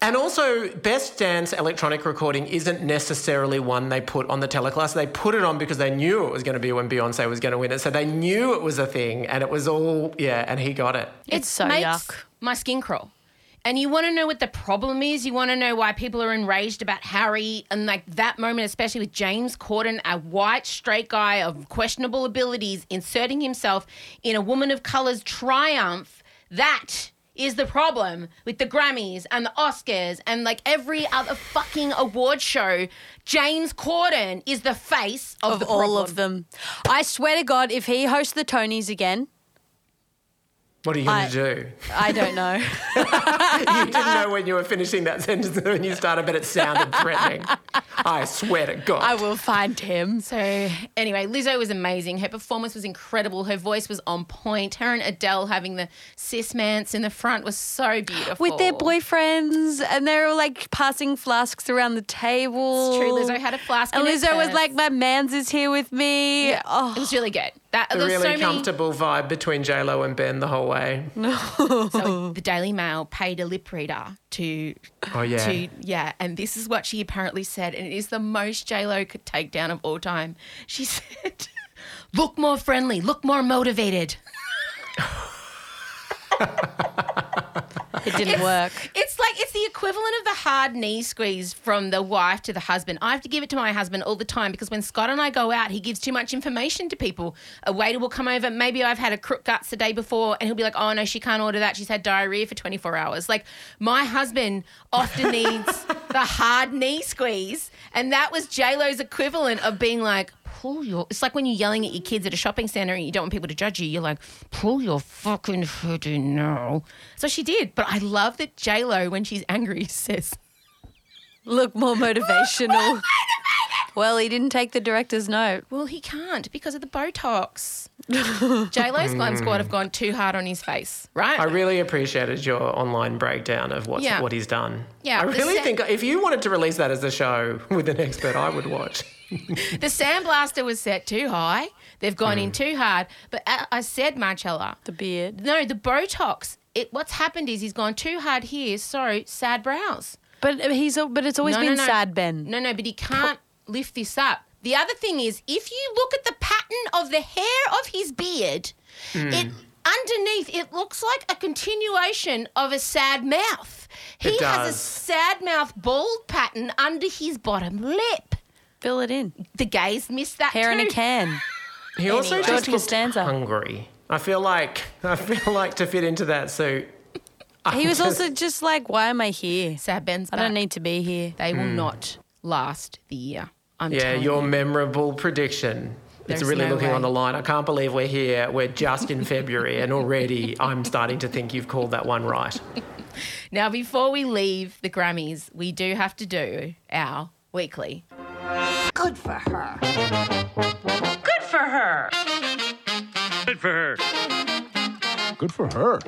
And also, Best Dance electronic recording isn't necessarily one they put on the telecast. They put it on because they knew it was going to be when Beyonce was going to win it. So they knew it was a thing, and it was all yeah. And he got it. It's so makes yuck. my skin crawl. And you want to know what the problem is. You want to know why people are enraged about Harry and like that moment, especially with James Corden, a white straight guy of questionable abilities, inserting himself in a woman of color's triumph. That is the problem with the Grammys and the Oscars and like every other fucking award show. James Corden is the face of, Of the all problem. of them. I swear to God, if he hosts the Tonys again, What are you going to do? I don't know. you didn't know when you were finishing that sentence when you started, but it sounded threatening. I swear to God. I will find him. So anyway, Lizzo was amazing. Her performance was incredible. Her voice was on point. Her and Adele having the cis mance in the front was so beautiful. With their boyfriends, and they were like passing flasks around the table. It's true. Lizzo had a flask. And in Lizzo was purse. like, "My man's is here with me." Yeah, Oh, it was really good. That a really so many- comfortable vibe between J Lo and Ben the whole way. So the Daily Mail paid a lip reader to, Oh yeah. to yeah, and this is what she apparently said, and it is the most J Lo could take down of all time. She said, "Look more friendly, look more motivated." it didn't work. It's like it's the equivalent of the hard knee squeeze from the wife to the husband. I have to give it to my husband all the time because when Scott and I go out, he gives too much information to people. A waiter will come over. Maybe I've had a crook guts the day before, and he'll be like, "Oh no, she can't order that. She's had diarrhea for 24 hours." Like my husband often needs the hard knee squeeze, and that was J Lo's equivalent of being like. Pull your. It's like when you're yelling at your kids at a shopping center and you don't want people to judge you. You're like, pull your fucking hood in now. So she did. But I love that J Lo, when she's angry, says, Look more motivational. well, he didn't take the director's note. "Well, he can't because of the Botox." J Lo's Glam Squad have gone too hard on his face, right? I really appreciated your online breakdown of what's, Yeah. what he's done. Yeah, I really sa- think if you wanted to release that as a show with an expert, I would watch. the sandblaster was set too high. They've gone in mm. too hard. But I said, Marcella, The beard. no, the Botox. It what's happened is he's gone too hard here. So sad brows. But uh, he's but it's always No, no, been no. sad, Ben. No, no, but he can't lift this up. The other thing is, if you look at the pattern of the hair of his beard, mm. it underneath it looks like a continuation of a sad mouth. He It has a sad mouth bald pattern under his bottom lip. Fill it in. The gays missed that Hair in a can. He also Anyway. just George looked Costanza. hungry. I feel like I feel like to fit into that suit. He was just- also just like, "Why am I here? Sad Ben's I back. don't need to be here." They will hmm. not last the year. I'm Yeah, telling your you. memorable prediction. it's really no looking way. on the line. I can't believe we're here. We're just in February, and already I'm starting to think you've called that one right. Now, before we leave the Grammys, we do have to do our weekly. Good for her. Good for her. Good for her. Good for her.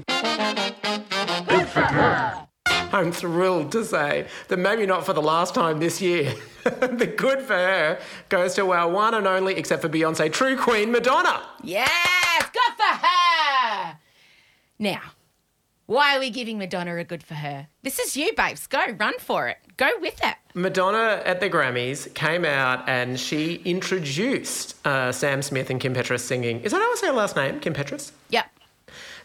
Good for her. I'm thrilled to say that maybe not for the last time this year, the good for her goes to our one and only, except for Beyonce, true queen Madonna. Yes, good for her. Now, why are we giving Madonna a good for her? This is you, babes. Go, run for it. Go with it. Madonna at the Grammys came out and she introduced uh, Sam Smith and Kim Petras singing. Is that how I say her last name? Kim Petras? Yep.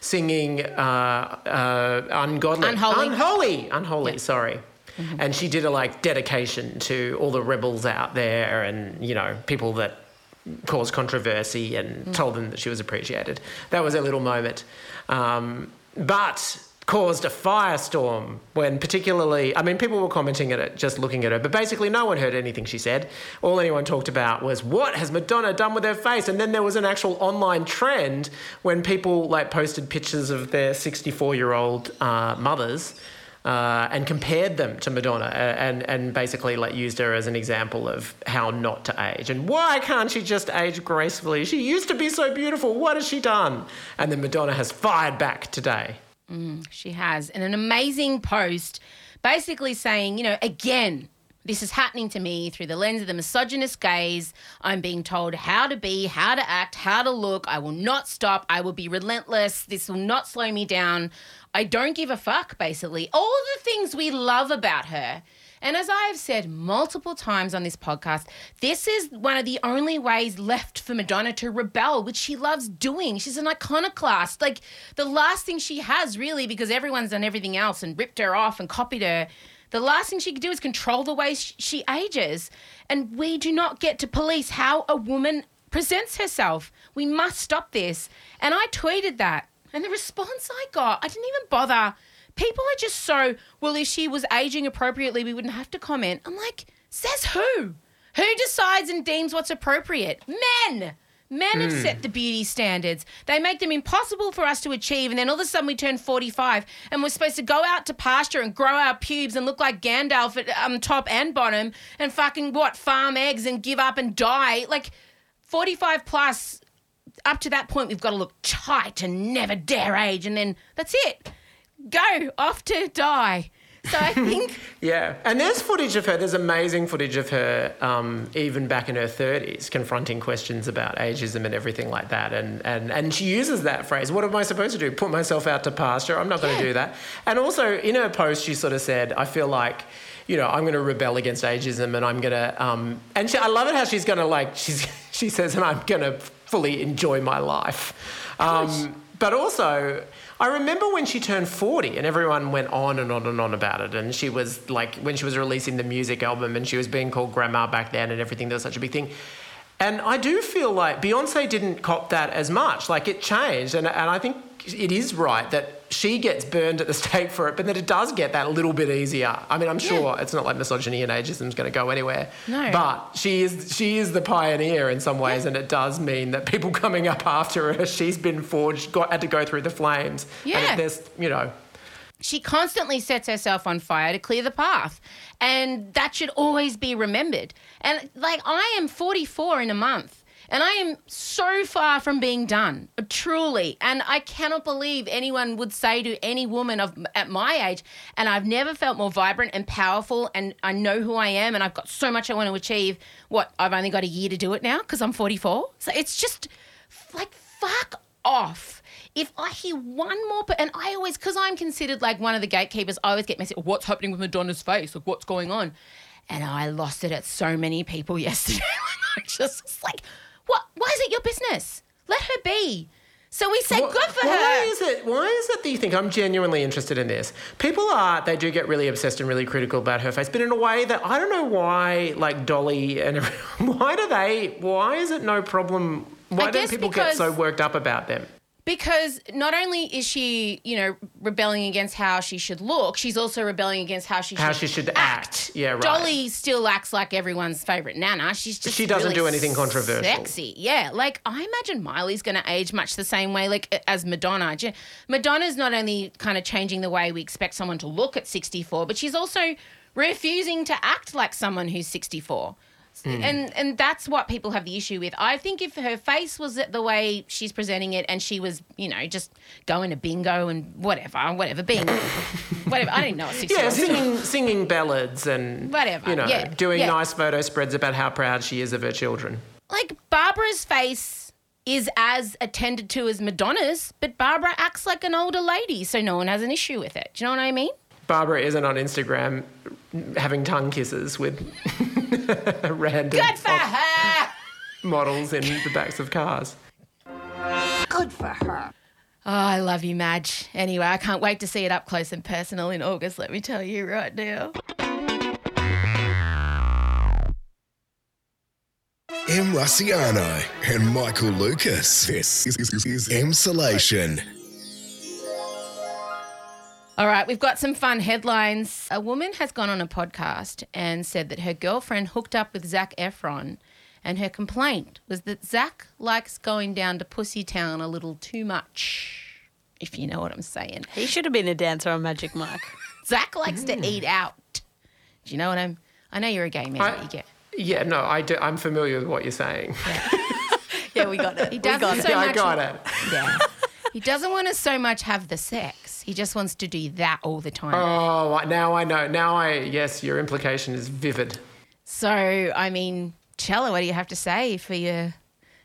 Singing uh, uh, Ungodly. Unholy. Unholy. Unholy, sorry. And she did a like dedication to all the rebels out there and, you know, people that caused controversy and told them that she was appreciated. That was a little moment. Um, but caused a firestorm when particularly I mean people were commenting at it just looking at her but basically no one heard anything she said all anyone talked about was what has Madonna done with her face and then there was an actual online trend when people like posted pictures of their 64 year old uh, mothers uh, and compared them to Madonna uh, and, and basically like used her as an example of how not to age and why can't she just age gracefully? She used to be so beautiful. What has she done? And then Madonna has fired back today. Mm, she has. And an amazing post basically saying, you know, again, This is happening to me through the lens of the misogynist gaze. I'm being told how to be, how to act, how to look. I will not stop. I will be relentless. This will not slow me down. I don't give a fuck, basically. All the things we love about her. And as I have said multiple times on this podcast, this is one of the only ways left for Madonna to rebel, which she loves doing. She's an iconoclast. Like the last thing she has, really, because everyone's done everything else and ripped her off and copied her. The last thing she could do is control the way she ages. And we do not get to police how a woman presents herself. We must stop this. And I tweeted that. And the response I got, I didn't even bother people are just so, well, if she was aging appropriately, we wouldn't have to comment. I'm like, says who? Who decides and deems what's appropriate? Men! Men have set the beauty standards. They make them impossible for us to achieve, and then all of a sudden we turn 45 and we're supposed to go out to pasture and grow our pubes and look like Gandalf at um, top and bottom and fucking what, farm eggs and give up and die. Like 45 plus, up to that point, we've got to look tight and never dare age, and then that's it go off to die. So I think. yeah. And there's footage of her, there's amazing footage of her, um, even back in her 30s, confronting questions about ageism and everything like that. And, and, and she uses that phrase what am I supposed to do? Put myself out to pasture? I'm not going to do that. And also, in her post, she sort of said, I feel like. You know, I'm going to rebel against ageism, and I'm going to. Um, and she, I love it how she's going to like. She's she says, and I'm going to fully enjoy my life. Um, but also, I remember when she turned 40 and everyone went on and on and on about it. And she was like, when she was releasing the music album and she was being called grandma back then and everything, there was such a big thing. And I do feel like Beyonce didn't cop that as much. Like it changed. And, and I think it is right that she gets burned at the stake for it, but that it does get that a little bit easier. I mean, I'm sure it's not like misogyny and ageism is going to go anywhere. No. But she is she is the pioneer in some ways, and it does mean that people coming up after her, she's been forged, got had to go through the flames. Yeah. And there's you know. she constantly sets herself on fire to clear the path. And that should always be remembered. And like, I am 44 in a month. And I am so far from being done, truly. And I cannot believe anyone would say to any woman of at my age, and I've never felt more vibrant and powerful, and I know who I am, and I've got so much I want to achieve. What I've only got a year to do it now because I'm 44. So it's just like fuck off. If I hear one more, and I always, because I'm considered like one of the gatekeepers, I always get messy. Oh, what's happening with Madonna's face? Like, what's going on? And I lost it at so many people yesterday. I just was like, what? Why is it your business? Let her be. So we say, Wh- good for why her. Why is it? Why is it that you think I'm genuinely interested in this? People are. They do get really obsessed and really critical about her face, but in a way that I don't know why. Like Dolly and why do they? Why is it no problem? Why don't people get so worked up about them? Because not only is she, you know, rebelling against how she should look, she's also rebelling against how she How should she should act. Yeah, right. Dolly still acts like everyone's favorite nana. She's just She doesn't really do anything controversial. Sexy, yeah. Like I imagine Miley's going to age much the same way, like as Madonna. Madonna's not only kind of changing the way we expect someone to look at 64, but she's also refusing to act like someone who's 64. Hmm. And and that's what people have the issue with. I think if her face was the way she's presenting it, and she was, you know, just going to bingo and whatever, whatever, being, whatever. I didn't know. What Yeah, singing singing ballads and Whatever, You know, yeah, doing yeah. nice photo spreads about how proud she is of her children. like Barbara's face is as attended to as Madonna's, but Barbara acts like an older lady, so no one has an issue with it. Do you know what I mean? Barbara isn't on Instagram having tongue kisses with random Good for her. models in the backs of cars. Good for her. Oh, I love you, Madge. Anyway, I can't wait to see it up close and personal in August, let me tell you right now. Em Rusciano and Michael Lucas. This is, is, is Emsolation. All right, we've got some fun headlines. A woman has gone on a podcast and said that her girlfriend hooked up with Zac Efron, and her complaint was that Zac likes going down to Pussy Town a little too much, if you know what I'm saying. He should have been a dancer on Magic Mike. Zac likes to eat out. Do you know what I'm? I know you're a gay man. I- but you get. Yeah, no, I do, I'm familiar with what you're saying. Yeah, we got it. He We doesn't got it. so yeah, I much. got it. Yeah. he doesn't want to so much have the sex. He just wants to do that all the time. Oh, now I know. Now I yes, your implication is vivid. So, I mean, Chella, what do you have to say for your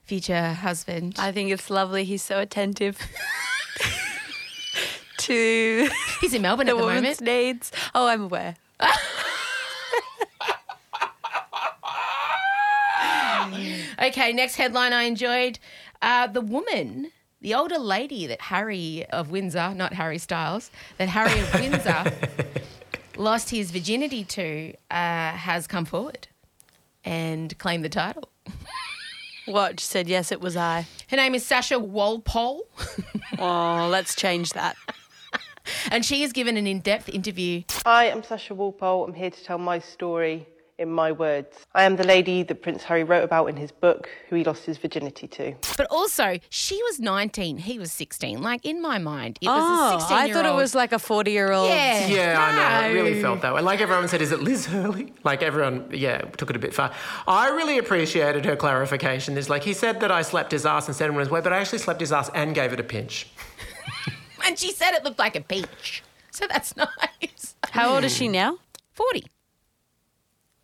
future husband? I think it's lovely. He's so attentive to He's in Melbourne the at the woman's moment. needs. Oh, I'm aware. Okay, next headline I enjoyed. Uh, the woman, the older lady that Harry of Windsor, not Harry Styles, that Harry of Windsor lost his virginity to, uh, has come forward and claimed the title. What? She said, yes, it was I. Her name is Sasha Walpole, Oh, let's change that. and she has given an in depth interview. Hi, I'm Sasha Walpole. I'm here to tell my story in my words. I am the lady that Prince Harry wrote about in his book, who he lost his virginity to. But also, she was 19, he was 16. Like, in my mind, it was a 16 I year thought it old. was like a 40 year old. Yeah. Yeah, I know. It really felt that way. Like everyone said, is it Liz Hurley? Like everyone, yeah, took it a bit far. I really appreciated her clarification. Is like he said that I slapped his ass and said him on his way, but I actually slapped his ass and gave it a pinch. And she said it looked like a peach. So that's nice. How old is she now? 40.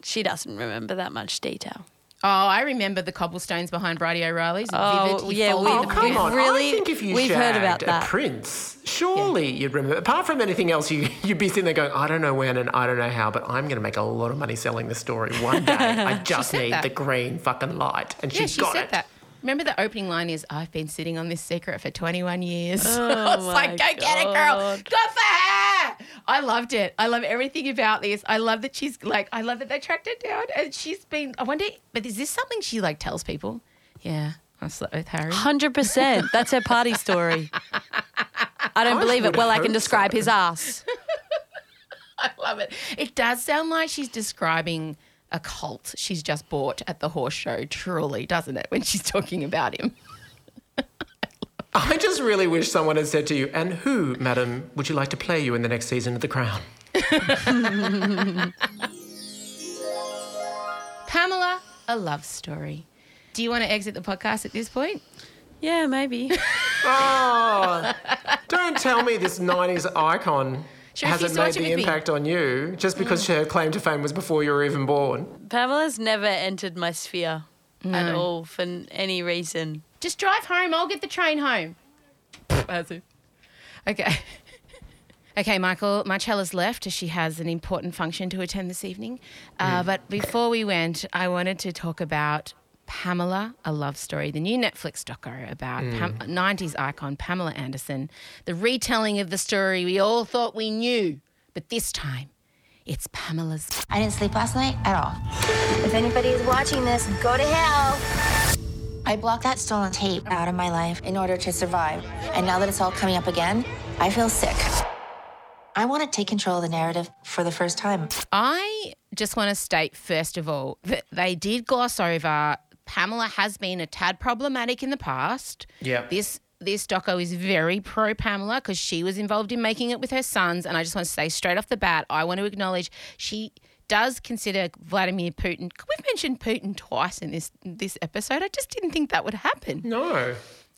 She doesn't remember that much detail. Oh, I remember the cobblestones behind Brady O'Reilly's. Oh, vividly yeah, we've- oh, Come on, really- I think if you we've heard about shagged that. a prince, surely you'd remember. Apart from anything else, you, you'd be sitting there going, I don't know when and I don't know how, but I'm going to make a lot of money selling this story one day. I just need that. the green fucking light. And Yeah, she's she got said it. that. Remember the opening line is, I've been sitting on this secret for 21 years. Oh I was like, my go get it, girl. Go Good for her. I loved it. I love everything about this. I love that she's like, I love that they tracked her down and she's been, I wonder, but is this something she like tells people? Yeah, I slept with Harry. 100%. That's her party story. I don't I believe it. Well, I can describe so. his ass. I love it. It does sound like she's describing a cult she's just bought at the horse show, truly, doesn't it, when she's talking about him? I just really wish someone had said to you, and who, madam, would you like to play you in the next season of The Crown? Pamela, a love story. Do you want to exit the podcast at this point? Yeah, maybe. Oh, don't tell me this 90s icon Sure, hasn't made watch the with me. impact on you just because mm. her claim to fame was before you were even born. Pamela's never entered my sphere at all for any reason. Just drive home. I'll get the train home. As if. Okay. Okay, Michael, Marcella's left as she has an important function to attend this evening. Uh, But before we went, I wanted to talk about Pamela, a love story, the new Netflix doco about Pam- 90s icon Pamela Anderson, the retelling of the story we all thought we knew, but this time it's Pamela's. I didn't sleep last night at all. If anybody is watching this, go to hell. I blocked that stolen tape out of my life in order to survive. And now that it's all coming up again, I feel sick. I want to take control of the narrative for the first time. I just want to state, first of all, that they did gloss over Pamela has been a tad problematic in the past. Yeah. This this doco is very pro Pamela because she was involved in making it with her sons. And I just want to say straight off the bat, I want to acknowledge she does consider Vladimir Putin. We've mentioned Putin twice in this this episode. I just didn't think that would happen. No.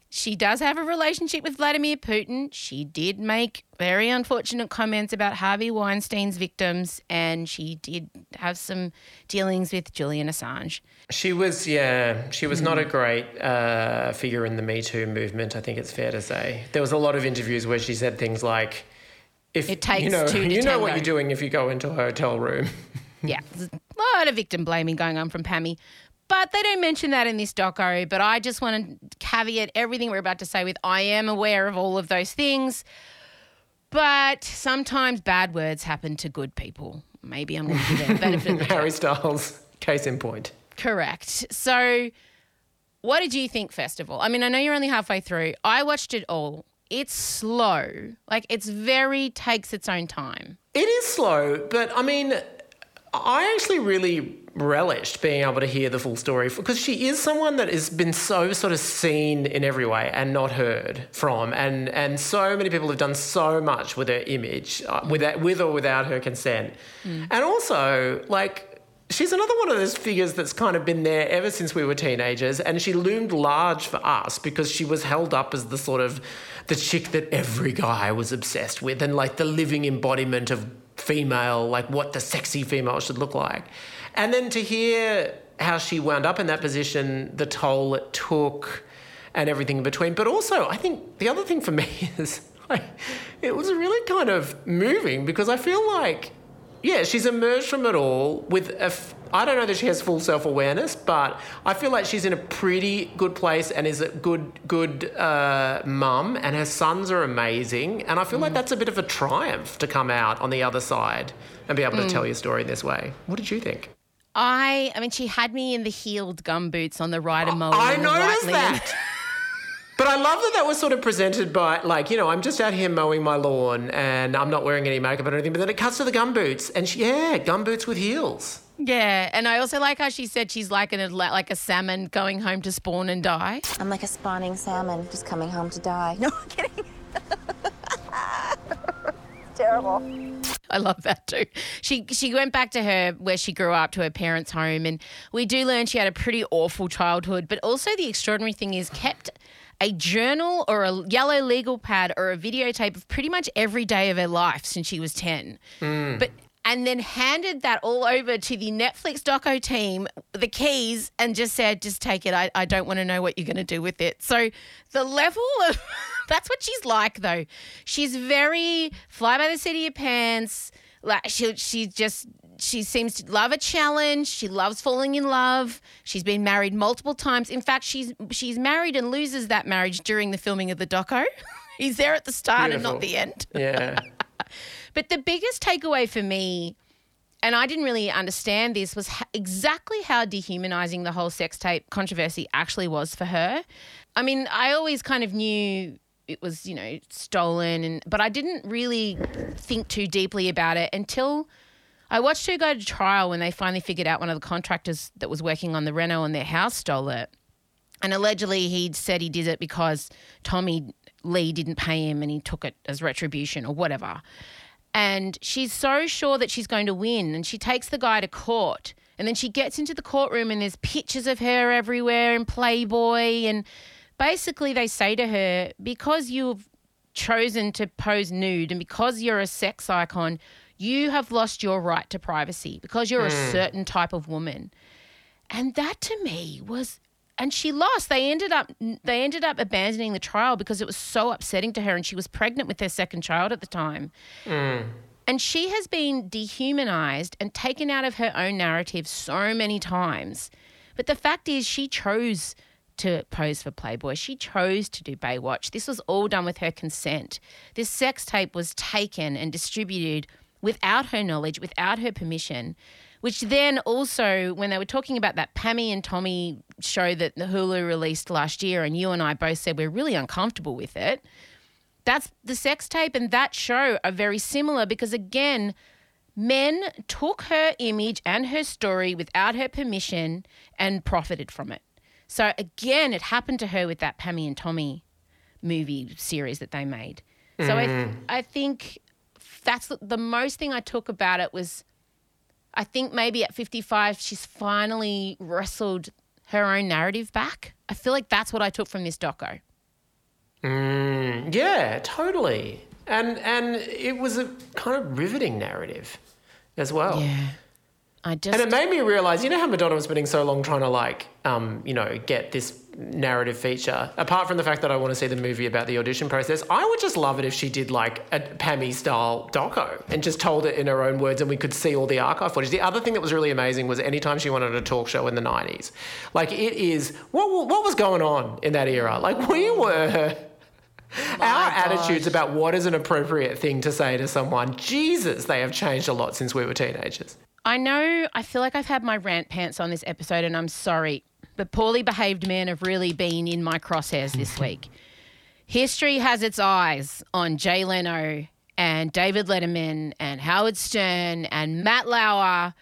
She does have a relationship with Vladimir Putin. She did make very unfortunate comments about Harvey Weinstein's victims, and she did have some dealings with Julian Assange. She was, yeah, she was not a great uh, figure in the Me Too movement, I think it's fair to say. There was a lot of interviews where she said things like, if It takes you know, two to you know what you're doing if you go into a hotel room. Yeah, there's a lot of victim blaming going on from Pammy. But they don't mention that in this doco. But I just want to caveat everything we're about to say with I am aware of all of those things. But sometimes bad words happen to good people. Maybe I'm going to give them benefit the. Harry Styles, case in point. Correct. So, what did you think, first of all? I mean, I know you're only halfway through. I watched it all. It's slow. Like, it's very, takes its own time. It is slow, but I mean, I actually really relished being able to hear the full story because she is someone that has been so sort of seen in every way and not heard from, and and so many people have done so much with her image, uh, with with or without her consent, and also like she's another one of those figures that's kind of been there ever since we were teenagers, and she loomed large for us because she was held up as the sort of the chick that every guy was obsessed with, and like the living embodiment of female, like what the sexy female should look like. And then to hear how she wound up in that position, the toll it took, and everything in between. But also, I think the other thing for me is like, it was really kind of moving because I feel like yeah, she's emerged from it all with a. I don't know that she has full self awareness, but I feel like she's in a pretty good place and is a good good uh, mum, and her sons are amazing, and I feel mm. like that's a bit of a triumph to come out on the other side and be able mm. to tell your story in this way. What did you think? I, I mean, she had me in the heeled gum boots on the rider mower. I noticed that. But I love that that was sort of presented by, like, you know, I'm just out here mowing my lawn and I'm not wearing any makeup or anything. But then it cuts to the gum boots, and she, yeah, gum boots with heels. Yeah, and I also like how she said she's like an like a salmon going home to spawn and die. I'm like a spawning salmon just coming home to die. No, I'm kidding. terrible. I love that too. She she went back to her where she grew up to her parents' home, and we do learn she had a pretty awful childhood. But also the extraordinary thing is kept a journal or a yellow legal pad or a videotape of pretty much every day of her life since she was 10. Mm. But and then handed that all over to the Netflix doco team, the keys, and just said, just take it. I, I don't want to know what you're going to do with it. So the level of that's what she's like, though. She's very fly by the seat of your pants. Like she, she just she seems to love a challenge. She loves falling in love. She's been married multiple times. In fact, she's she's married and loses that marriage during the filming of the doco. He's there at the start Beautiful. and not the end. Yeah. But the biggest takeaway for me, and I didn't really understand this, was exactly how dehumanizing the whole sex tape controversy actually was for her. I mean, I always kind of knew it was, you know, stolen and but I didn't really think too deeply about it until I watched her go to trial when they finally figured out one of the contractors that was working on the reno on their house stole it. And allegedly, he'd said he did it because Tommy Lee didn't pay him and he took it as retribution or whatever. And she's so sure that she's going to win. And she takes the guy to court. And then she gets into the courtroom and there's pictures of her everywhere in Playboy. And basically, they say to her, because you've chosen to pose nude and because you're a sex icon, you have lost your right to privacy because you're mm. a certain type of woman. And that to me was and she lost. They ended up they ended up abandoning the trial because it was so upsetting to her and she was pregnant with her second child at the time. Mm. And she has been dehumanized and taken out of her own narrative so many times. But the fact is she chose to pose for Playboy. She chose to do Baywatch. This was all done with her consent. This sex tape was taken and distributed without her knowledge, without her permission. Which then also, when they were talking about that Pammy and Tommy show that the Hulu released last year, and you and I both said we're really uncomfortable with it. That's the sex tape and that show are very similar because, again, men took her image and her story without her permission and profited from it. So, again, it happened to her with that Pammy and Tommy movie series that they made. So, mm. I, th- I think that's the, the most thing I took about it was I think maybe at 55 she's finally wrestled her own narrative back. I feel like that's what I took from this doco. Mm, yeah, totally. And and it was a kind of riveting narrative as well. Yeah. I just And it made me realize, you know how Madonna was spending so long trying to like um, you know, get this narrative feature. Apart from the fact that I want to see the movie about the audition process, I would just love it if she did like a Pammy style doco and just told it in her own words and we could see all the archive footage. The other thing that was really amazing was anytime she wanted a talk show in the 90s. Like it is what what was going on in that era? Like we were my Our gosh. attitudes about what is an appropriate thing to say to someone, Jesus, they have changed a lot since we were teenagers. I know, I feel like I've had my rant pants on this episode, and I'm sorry. But poorly behaved men have really been in my crosshairs this week. History has its eyes on Jay Leno and David Letterman and Howard Stern and Matt Lauer,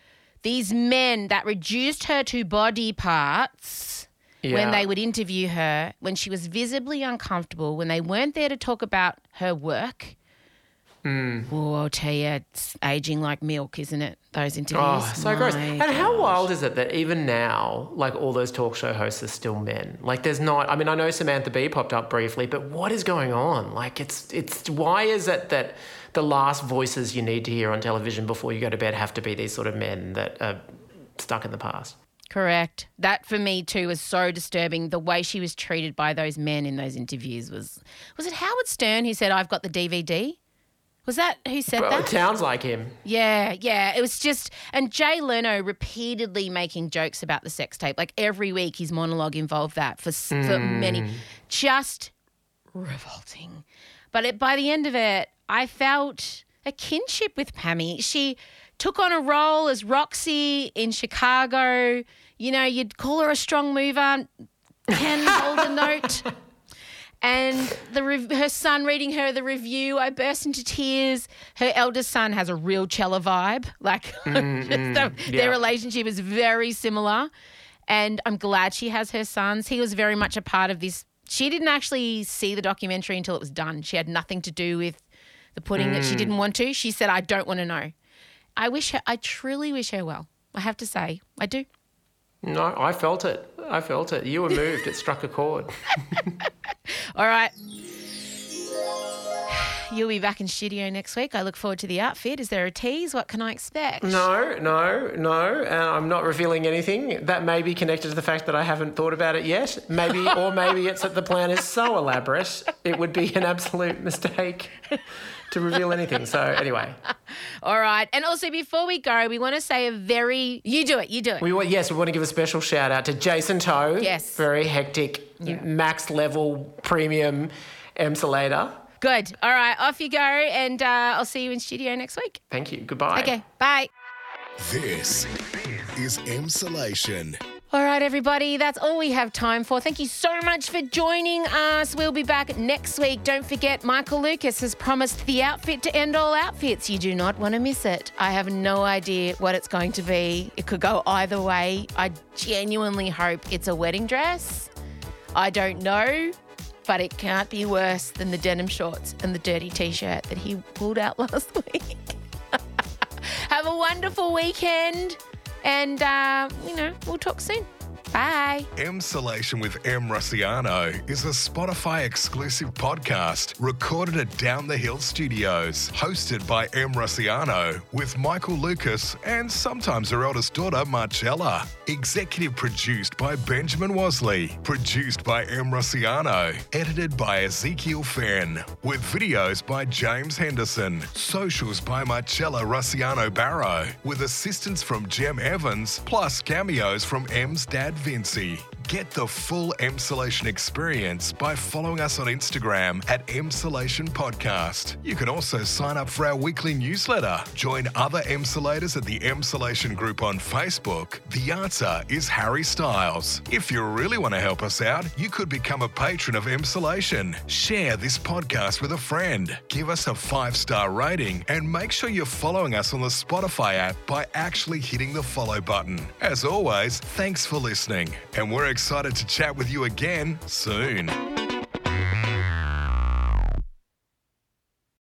these men that reduced her to body parts yeah. when they would interview her, when she was visibly uncomfortable, when they weren't there to talk about her work. Mm. Oh, I'll tell you, it's aging like milk, isn't it? Those interviews. Oh, so My gross. And how wild is it that even now, like all those talk show hosts are still men? Like there's not I mean, I know Samantha Bee popped up briefly, but what is going on? Like it's it's why is it that the last voices you need to hear on television before you go to bed have to be these sort of men that are stuck in the past? Correct. That for me too was so disturbing. The way she was treated by those men in those interviews was was it Howard Stern who said, I've got the DVD? Was that who said Well, that? it sounds like him. Yeah, yeah. It was just, and Jay Leno repeatedly making jokes about the sex tape. Like every week, his monologue involved that for, s for Mm. many. Just revolting. But it, by the end of it, I felt a kinship with Pammy. She took on a role as Roxy in Chicago. You know, you'd call her a strong mover. Ken hold a note. And the rev- her son reading her the review, I burst into tears. Her eldest son has a real Chella vibe. Like Mm, mm, the- yeah. their relationship is very similar. And I'm glad she has her sons. He was very much a part of this. She didn't actually see the documentary until it was done. She had nothing to do with the pudding that she Mm. didn't want to. She said, I don't want to know. I wish her, I truly wish her well. I have to say, I do. No, I felt it. I felt it. You were moved. it struck a chord. All right. You'll be back in studio next week. I look forward to the outfit. Is there a tease? What can I expect? No, no, no. And I'm not revealing anything. That may be connected to the fact that I haven't thought about it yet. Maybe, or maybe it's that the plan is so elaborate, it would be an absolute mistake to reveal anything. So, anyway, All right. And also, before we go, we want to say a very. You do it. You do it. we want, yes, we want to give a special shout out to Jason Toe. Yes. Very hectic, max level premium emsolator. Good. All right. Off you go. And uh, I'll see you in studio next week. Thank you. Goodbye. Okay. Bye. This is Emsolation. All right, everybody, that's all we have time for. Thank you so much for joining us. We'll be back next week. Don't forget, Michael Lucas has promised the outfit to end all outfits. You do not want to miss it. I have no idea what it's going to be. It could go either way. I genuinely hope it's a wedding dress. I don't know, but it can't be worse than the denim shorts and the dirty t shirt that he pulled out last week. have a wonderful weekend. And, uh, you know, we'll talk soon. Bye. Emsolation with Em Rusciano is a Spotify exclusive podcast recorded at Down the Hill Studios, hosted by Em Rusciano with Michael Lucas and sometimes her eldest daughter, Marcella. Executive produced by Benjamin Wasley, produced by Em Rusciano, edited by Ezekiel Fenn, with videos by James Henderson, socials by Marcella Rusciano Barrow, with assistance from Jem Evans, plus cameos from Em's dad Get the full Emsolation experience by following us on Instagram at Emsolation Podcast. You can also sign up for our weekly newsletter. Join other Emsolators at the Emsolation group on Facebook. The answer is Harry Styles. If you really want to help us out, you could become a patron of Emsolation. Share this podcast with a friend. Give us a five star rating and make sure you're following us on the Spotify app by actually hitting the follow button. As always, thanks for listening, and we're excited to chat with you again soon.